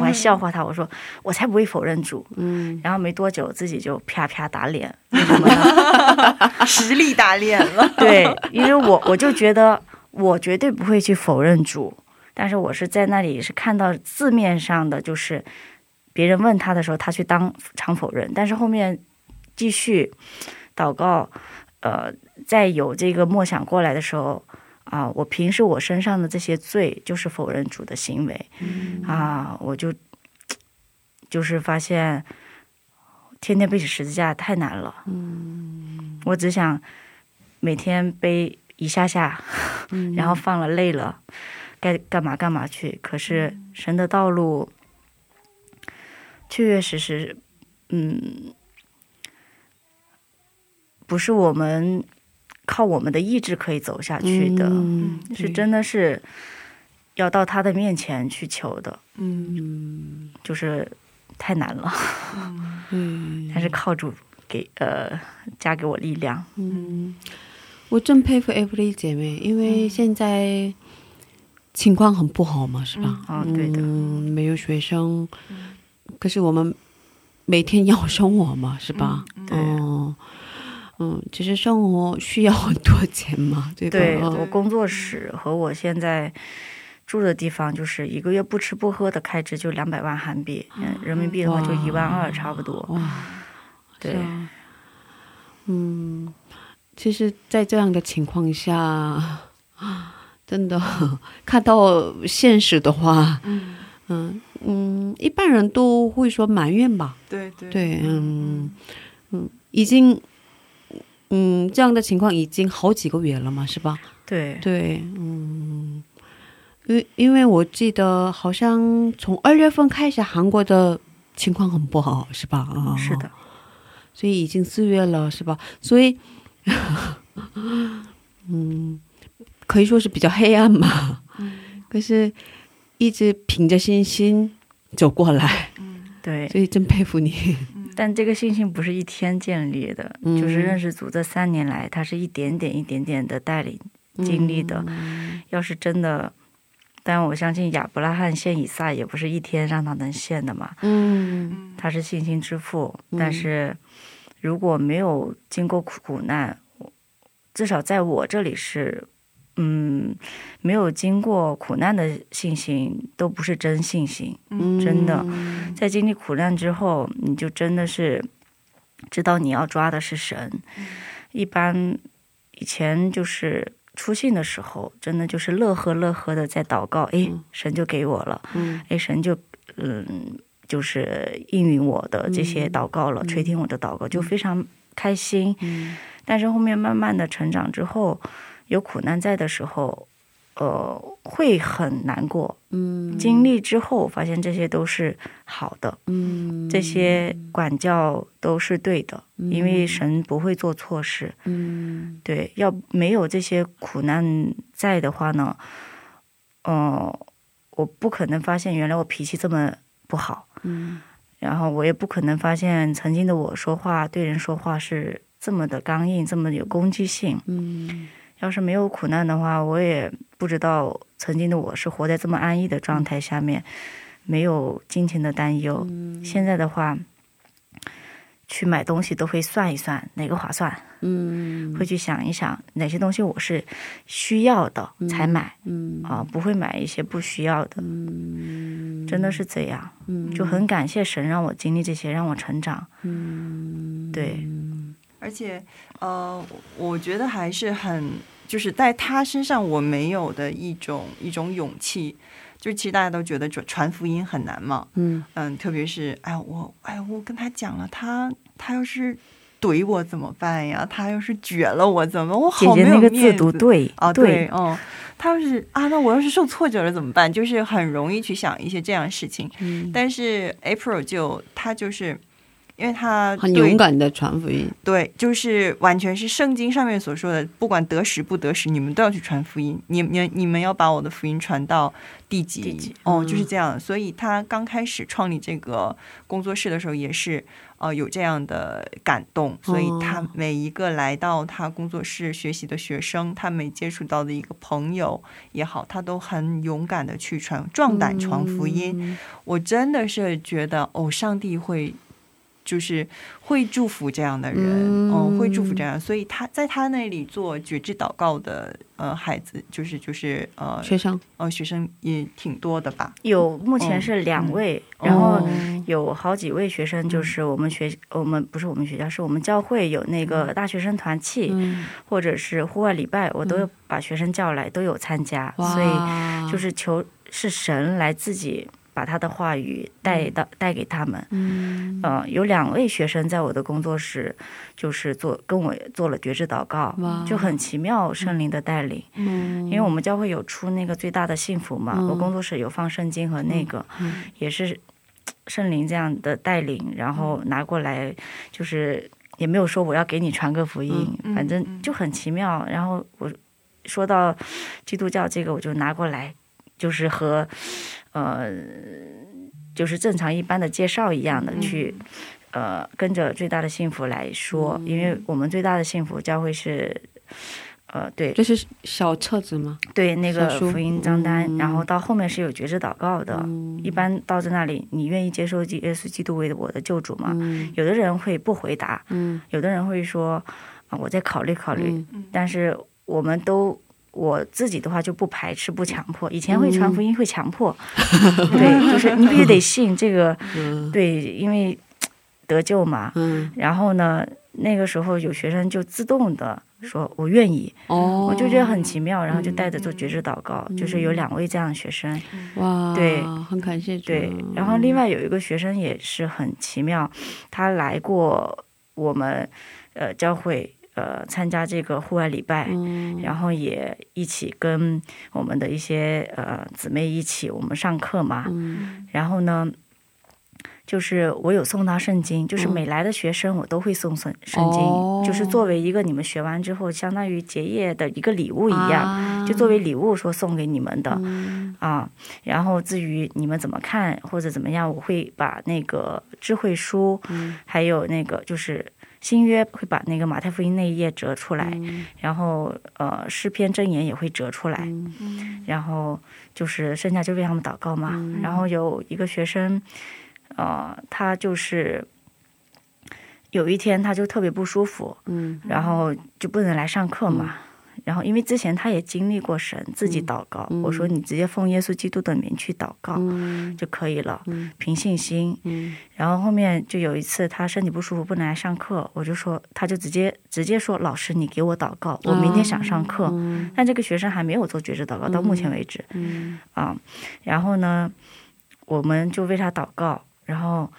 我还笑话他，我说：“我才不会否认主。”嗯然后没多久自己就啪啪打脸，为什么呢？实力打脸了。对，因为我我就觉得我绝对不会去否认主，但是我是在那里是看到字面上的，就是别人问他的时候，他去当场否认，但是后面继续祷告，呃，在有这个默想过来的时候。啊，我平时我身上的这些罪，就是否认主的行为，啊，我就就是发现，天天背起十字架太难了，我只想每天背一下下，然后放了累了，该干嘛干嘛去。可是神的道路，确确实实，嗯，不是我们靠我们的意志可以走下去的，嗯是真的是要到他的面前去求的，嗯就是太难了。嗯但是靠主给呃加给我力量，嗯，我真佩服 Every 姐妹，因为现在情况很不好嘛，是吧？哦，对的，嗯，没有学生，可是我们每天要生活嘛，是吧？对嗯嗯，其实生活需要很多钱嘛，对吧？对嗯。我工作室和我现在住的地方，就是一个月不吃不喝的开支就两百万韩币，嗯，人民币的话就一万二差不多。对。啊。嗯，其实，在这样的情况下，真的 看到现实的话，嗯，嗯嗯，一般人都会说埋怨吧，对对对，嗯嗯，已经，嗯，这样的情况已经好几个月了嘛，是吧？对对，嗯，因为因为我记得好像从二月份开始，韩国的情况很不好，是吧？啊、是的，所以已经四月了，是吧？所以，嗯，可以说是比较黑暗嘛。可是，一直凭着信心走过来，对。所以真佩服你。但这个信心不是一天建立的，嗯就是认识组这三年来，他是一点点、一点点的带领经历的。要是真的，但我相信亚伯拉罕献以撒也不是一天让他能献的嘛。嗯他是信心之父，但是如果没有经过苦苦难，至少在我这里是，嗯，没有经过苦难的信心都不是真信心。嗯，真的在经历苦难之后，你就真的是知道你要抓的是神。一般以前就是出信的时候，真的就是乐呵乐呵的在祷告，哎，神就给我了，嗯哎，神就嗯，就是应允我的这些祷告了，垂听我的祷告，就非常开心。嗯但是后面慢慢的成长之后，有苦难在的时候，呃，会很难过。嗯经历之后，发现这些都是好的，嗯这些管教都是对的，因为神不会做错事。嗯对，要没有这些苦难在的话呢，呃，我不可能发现原来我脾气这么不好，嗯然后我也不可能发现曾经的我说话对人说话是这么的刚硬，这么有攻击性。嗯要是没有苦难的话，我也不知道曾经的我是活在这么安逸的状态下面，没有金钱的担忧。现在的话，去买东西都会算一算哪个划算，嗯会去想一想哪些东西我是需要的才买，嗯啊，不会买一些不需要的。嗯真的是这样，嗯就很感谢神让我经历这些，让我成长。嗯对，而且呃，我觉得还是很就是在他身上我没有的一种一种勇气。就是其实大家都觉得传传福音很难嘛，嗯嗯，特别是哎我哎我跟他讲了，他他要是怼我怎么办呀？他要是撅了我怎么？我好没有那个字读面子对啊，对对，嗯，他要是啊，那我要是受挫折了怎么办？就是很容易去想一些这样的事情。嗯，但是 April 就他就是，因为他很勇敢的传福音，对，就是完全是圣经上面所说的，不管得时不得时，你们都要去传福音。你你你们要把我的福音传到地极。地极哦，嗯就是这样。所以他刚开始创立这个工作室的时候，也是呃有这样的感动。所以他哦每一个来到他工作室学习的学生，他每接触到的一个朋友也好，他都很勇敢的去传，壮胆传福音。嗯我真的是觉得，哦，上帝会。就是会祝福这样的人，嗯。嗯，会祝福这样，所以他在他那里做觉知祷告的呃孩子，就是就是呃学生，呃学生也挺多的吧？有目前是两位，然后哦。有好几位学生，就是我们学我们不是我们学校，是我们教会有那个大学生团契，嗯，或者是户外礼拜，我都有把学生叫来，都有参加，所以就是求是神来自己把他的话语带到带给他们。嗯。呃，有两位学生在我的工作室，就是做跟我做了觉知祷告哇，就很奇妙圣灵的带领。嗯，因为我们教会有出那个最大的幸福嘛，嗯。我工作室有放圣经和那个，嗯也是圣灵这样的带领，然后拿过来，就是也没有说我要给你传个福音，反正就很奇妙。然后我说到基督教这个，我就拿过来，就是和呃，就是正常一般的介绍一样的去。呃，跟着最大的幸福来说，因为我们最大的幸福教会是，呃，对，这是小册子吗？对那个福音账单，嗯然后到后面是有觉知祷告的。一般到在那里，你愿意接受基耶稣基督为我的救主吗？嗯有的人会不回答，嗯有的人会说啊，我再考虑考虑。嗯但是我们都。我自己的话就不排斥、不强迫。以前会传福音会强迫，对，就是你必须得信这个，嗯。对，因为得救嘛。嗯。然后呢，那个时候有学生就自动的说我愿意，哦，我就觉得很奇妙，然后就带着做觉知祷告，就是有两位这样的学生，哇，对，很感谢对，然后另外有一个学生也是很奇妙，他来过我们呃教会呃参加这个户外礼拜，嗯。然后也一起跟我们的一些呃姊妹一起我们上课嘛，嗯。然后呢。就是我有送他圣经，就是每来的学生我都会送圣圣经，哦。就是作为一个你们学完之后，相当于结业的一个礼物一样，啊。就作为礼物说送给你们的、嗯。啊。然后至于你们怎么看或者怎么样，我会把那个智慧书，嗯。还有那个就是新约会把那个马太福音那一页折出来，嗯。然后呃诗篇箴言也会折出来，然后就是剩下就为他们祷告嘛。嗯。然后有一个学生，呃，他就是有一天他就特别不舒服，嗯。然后就不能来上课嘛。然后因为之前他也经历过神自己祷告，嗯我说你直接奉耶稣基督的名去祷告、嗯就可以了，嗯凭信心。嗯然后后面就有一次他身体不舒服不能来上课，我就说他就直接直接说老师你给我祷告，我明天想上课。嗯但这个学生还没有做觉知祷告，到目前为止嗯啊。然后呢，我们就为他祷告，然后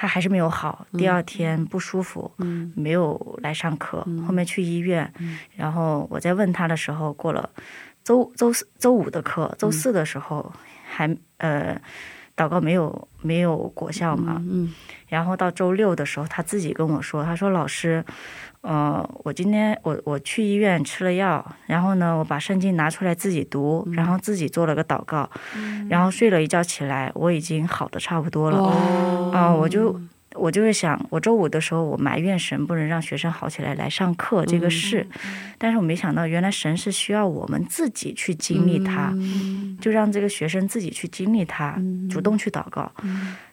他还是没有好，第二天不舒服，嗯。没有来上课，后面去医院，然后我在问他的时候，过了周周四周五的课，周四的时候还呃祷告没有没有果效嘛，嗯。然后到周六的时候，他自己跟我说，他说老师，呃，我今天我我去医院吃了药，然后呢，我把圣经拿出来自己读，然后自己做了个祷告，然后睡了一觉起来，我已经好的差不多了。哦啊、我就我就是想，我周五的时候我埋怨神不能让学生好起来来上课这个事，但是我没想到原来神是需要我们自己去经历它。就让这个学生自己去经历他，嗯主动去祷告，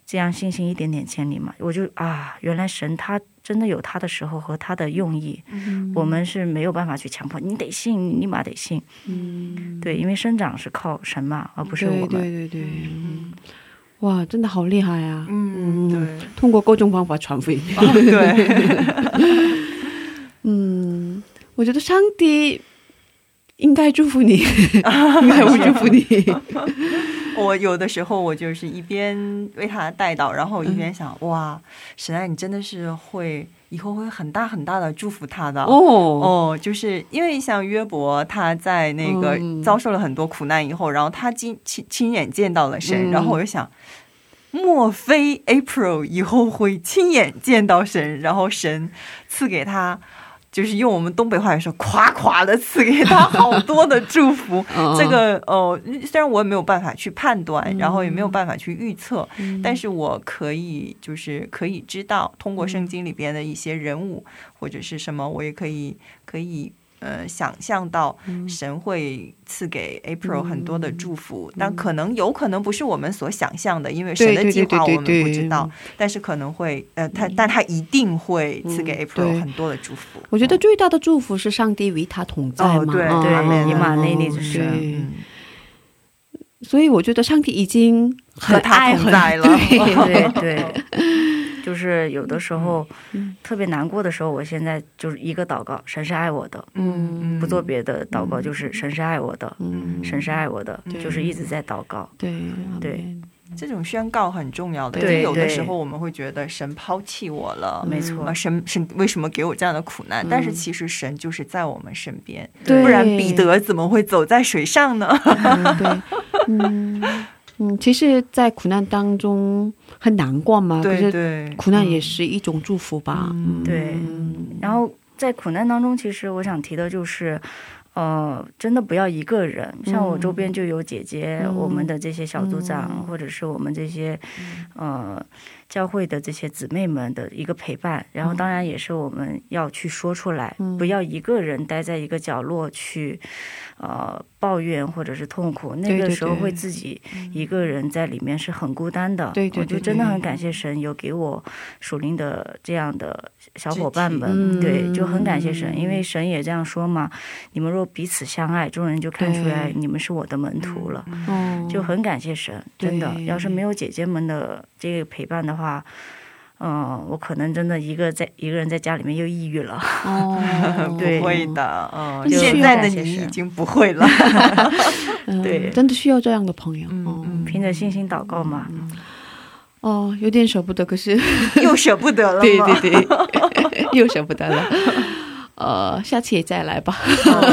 这样信心一点点建立嘛。我就啊，原来神他真的有他的时候和他的用意，嗯我们是没有办法去强迫，你得信，你立马得信。嗯，对，因为生长是靠神嘛，而不是我们。对对对对，嗯哇，真的好厉害啊！嗯，对，通过各种方法传福音。哦对，嗯，我觉得上帝应该祝福你，应该会祝福你。我有的时候我就是一边为他带到，然后一边想，哇，神爱，你真的是会以后会很大很大的祝福他的。哦。哦，就是因为像约伯，他在那个嗯。遭受了很多苦难以后，然后他亲亲亲眼见到了神，嗯然后我就想，莫非 April 以后会亲眼见到神，然后神赐给他。就是用我们东北话来说，夸夸的赐给他好多的祝福。嗯这个哦，虽然我也没有办法去判断，然后也没有办法去预测，嗯。但是我可以就是可以知道，通过圣经里边的一些人物或者是什么，我也可以可以呃想象到神会赐给 April 很多的祝福，但可能有可能不是我们所想象的，因为神的计划我们不知道，但是可能会呃，他但他一定会赐给嗯 April 很多的祝福。我觉得最大的祝福是上帝与他同在嘛，哦对嗯对以马内利嗯之神对。嗯，所以我觉得上帝已经很和他爱很同在了。对对 对，就是有的时候、嗯。特别难过的时候，我现在就是一个祷告，神是爱我的，嗯，不做别的祷告，就是神是爱我的，嗯，神是爱我的，对就是一直在祷告。对对这种宣告很重要的，因为有的时候我们会觉得神抛弃我了，没错啊，神。神为什么给我这样的苦难？嗯但是其实神就是在我们身边，不然彼得怎么会走在水上呢？嗯对，嗯嗯，其实，在苦难当中很难过嘛，可对是对，苦难也是一种祝福吧，嗯对。嗯。然后在苦难当中，其实我想提的就是。呃，真的不要一个人，像我周边就有姐姐，嗯。我们的这些小组长，嗯。或者是我们这些、呃教会的这些姊妹们的一个陪伴，然后当然也是我们要去说出来，嗯。不要一个人待在一个角落去呃抱怨或者是痛苦，那个时候会自己一个人在里面是很孤单的。对对对我就真的很感谢神有给我属灵的这样的小伙伴们，嗯对，就很感谢神，因为神也这样说嘛，你们若彼此相爱，众人就看出来你们是我的门徒了。哦就很感谢神，真的。要是没有姐姐们的这个陪伴的话，嗯、我可能真的一个在一个人在家里面又抑郁了。哦，对不会的，嗯，现在的你已经不会了，嗯对真的需要这样的朋友，嗯哦嗯凭着信心祷告嘛，哦，有点舍不得，可是 又舍不得了对？对对，又舍不得了。呃，下次也再来吧。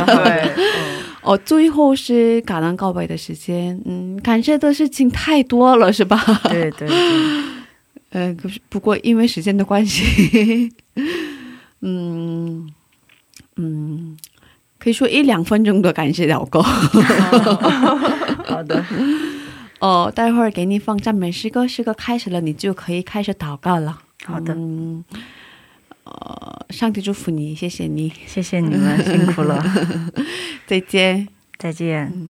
对，嗯哦，最后是感恩告白的时间。嗯，感谢的事情太多了，是吧？对对对，呃，可是不过因为时间的关系，嗯嗯，可以说一两分钟的感谢祷告。好的，哦，待会儿给你放赞美诗歌，诗歌开始了，你就可以开始祷告了。好的，嗯，呃，上帝祝福你，谢谢你，谢谢你们辛苦了，再见。再见。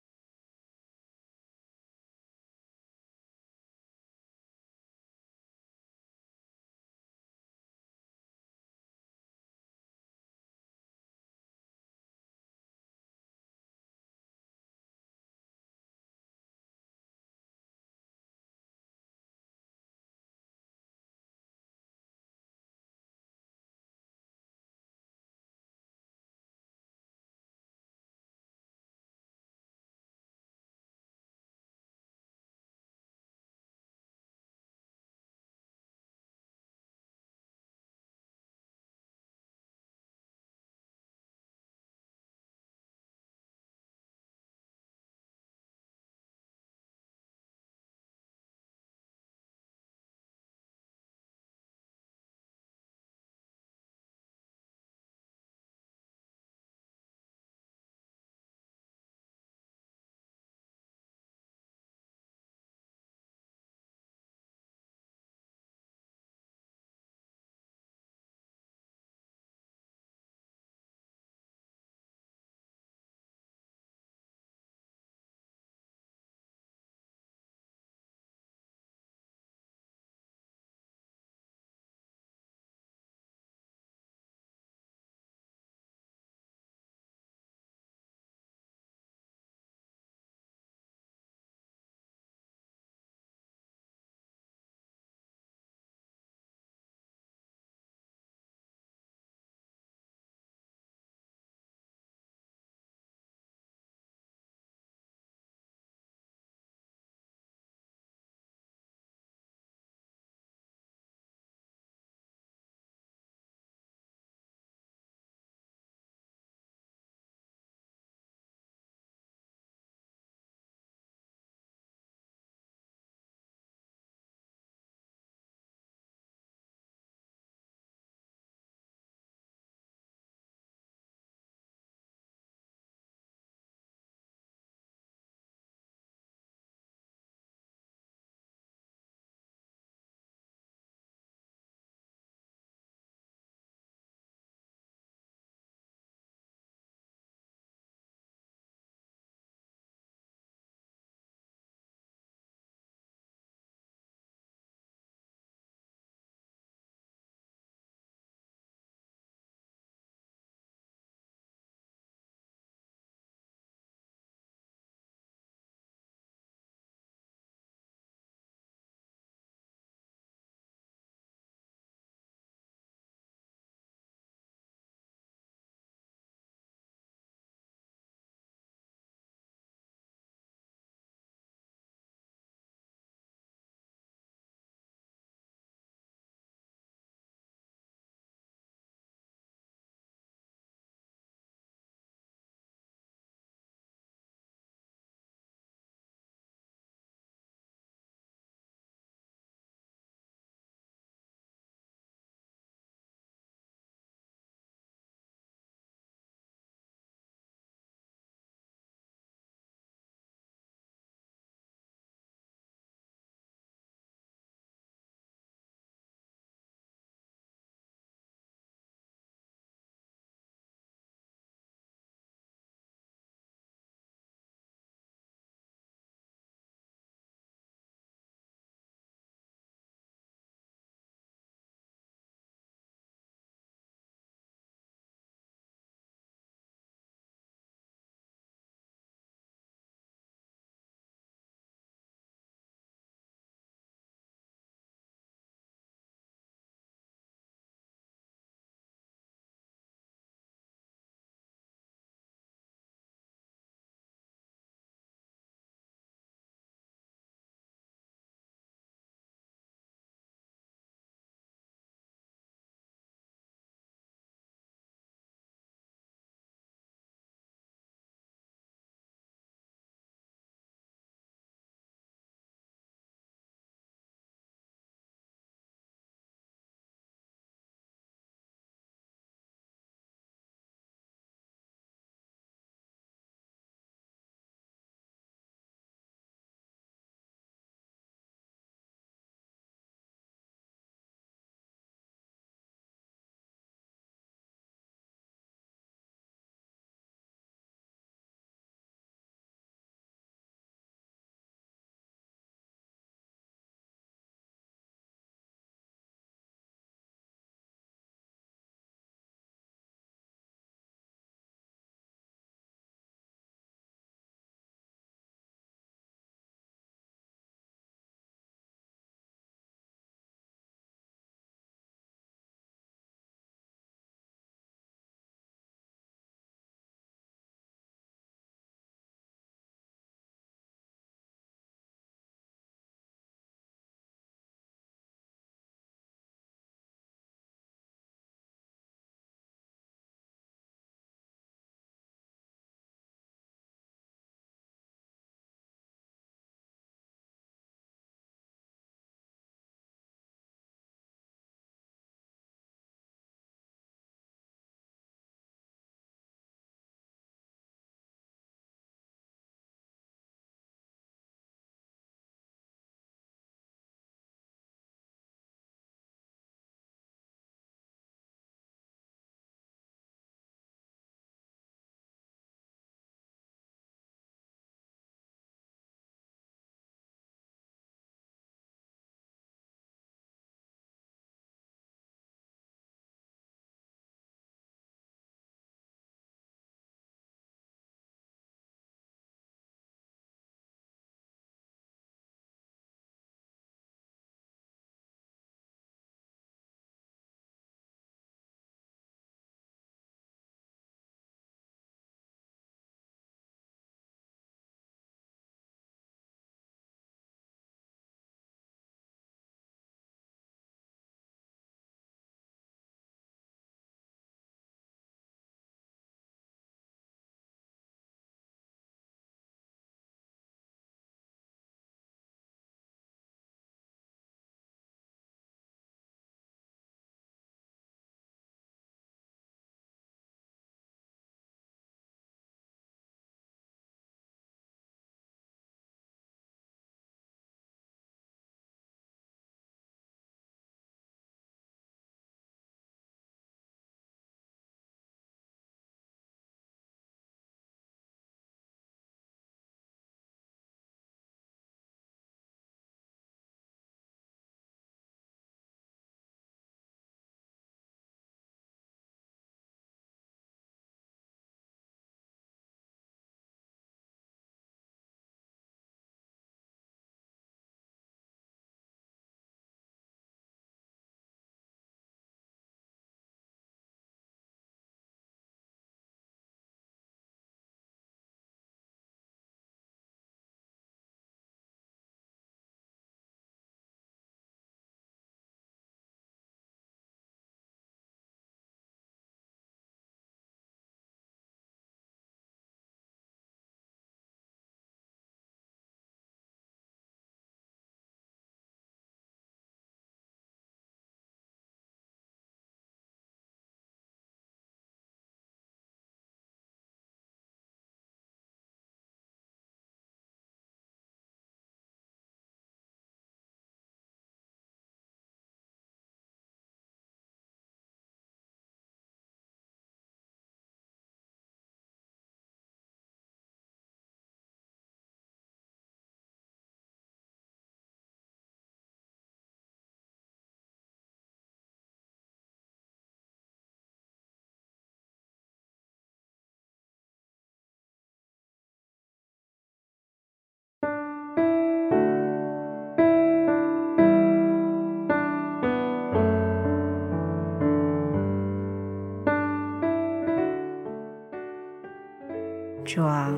主啊，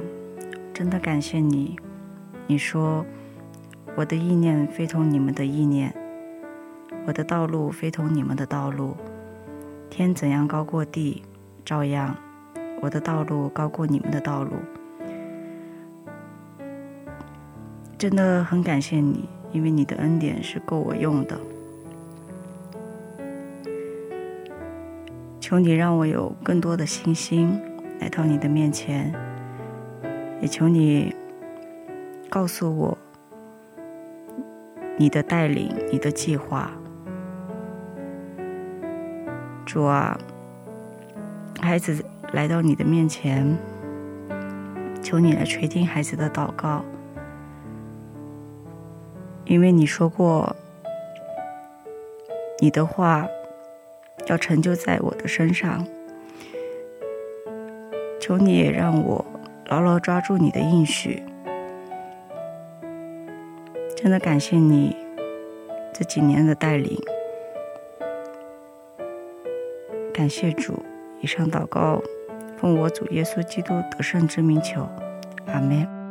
真的感谢你。你说，我的意念非同你们的意念，我的道路非同你们的道路。天怎样高过地，照样，我的道路高过你们的道路。真的很感谢你，因为你的恩典是够我用的。求你让我有更多的信心来到你的面前，也求你告诉我你的带领、你的计划。主啊，孩子来到你的面前，求你来垂听孩子的祷告，因为你说过你的话。要成就在我的身上，求你也让我牢牢抓住你的应许。真的感谢你这几年的带领，感谢主。以上祷告，奉我主耶稣基督得胜之名求，阿门。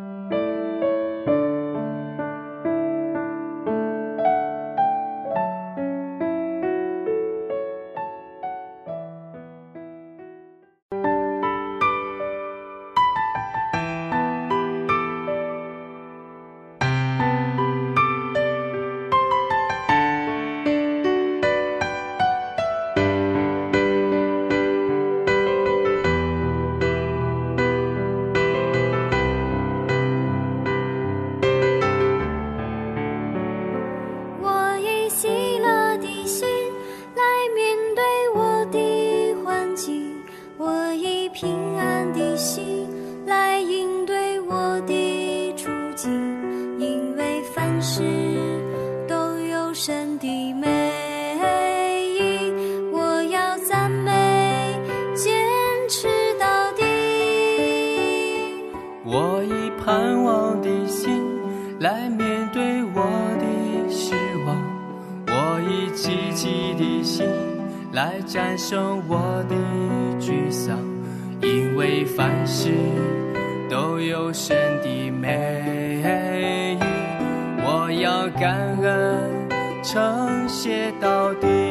来战胜我的沮丧，因为凡事都有神的美意，我要感恩，称谢到底。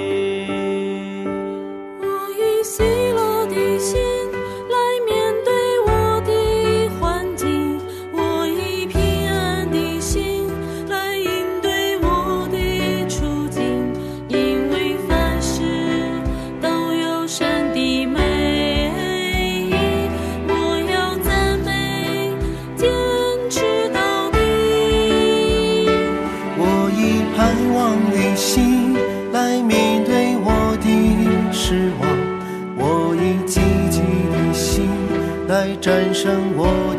战胜我。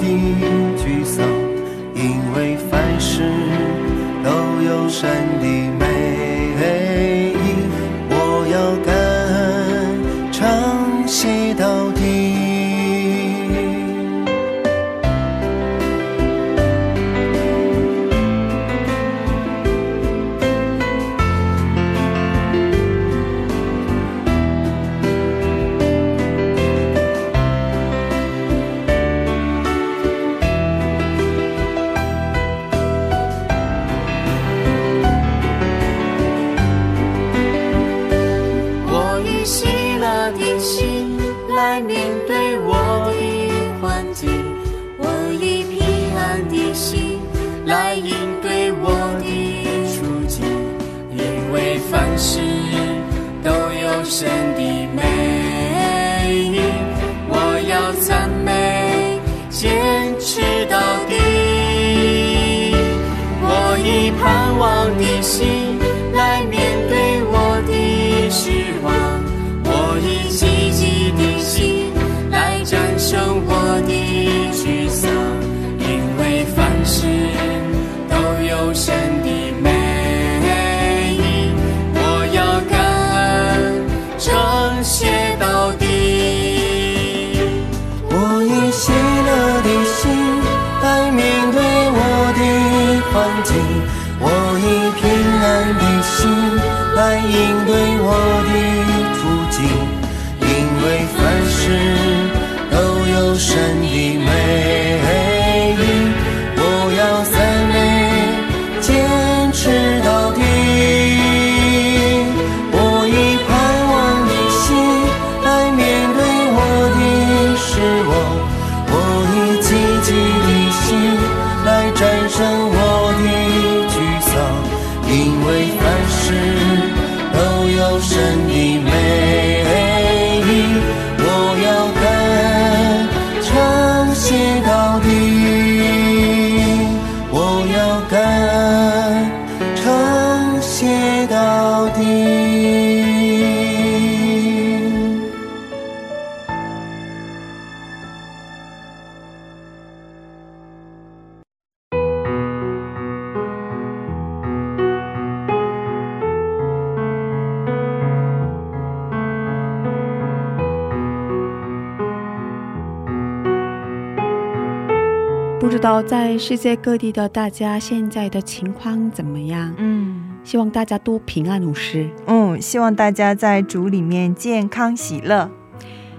道在世界各地的大家现在的情况怎么样？嗯希望大家都平安无事，嗯，希望大家在主里面健康喜乐。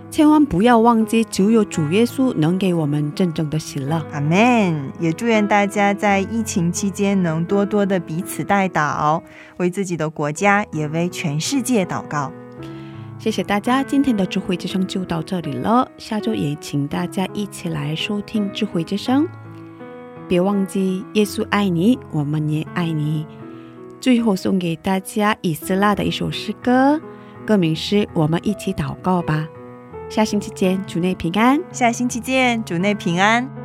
千万不要忘记，只有主耶稣能给我们真正的喜乐。阿门。也祝愿大家在疫情期间能多多的彼此代祷，为自己的国家，也为全世界祷告。谢谢大家，今天的智慧之声就到这里了。下周也请大家一起来收听智慧之声，别忘记耶稣爱你，我们也爱你。最后送给大家以斯拉的一首诗歌，歌名是《我们一起祷告吧》。下星期见，主内平安。下星期见，主内平安。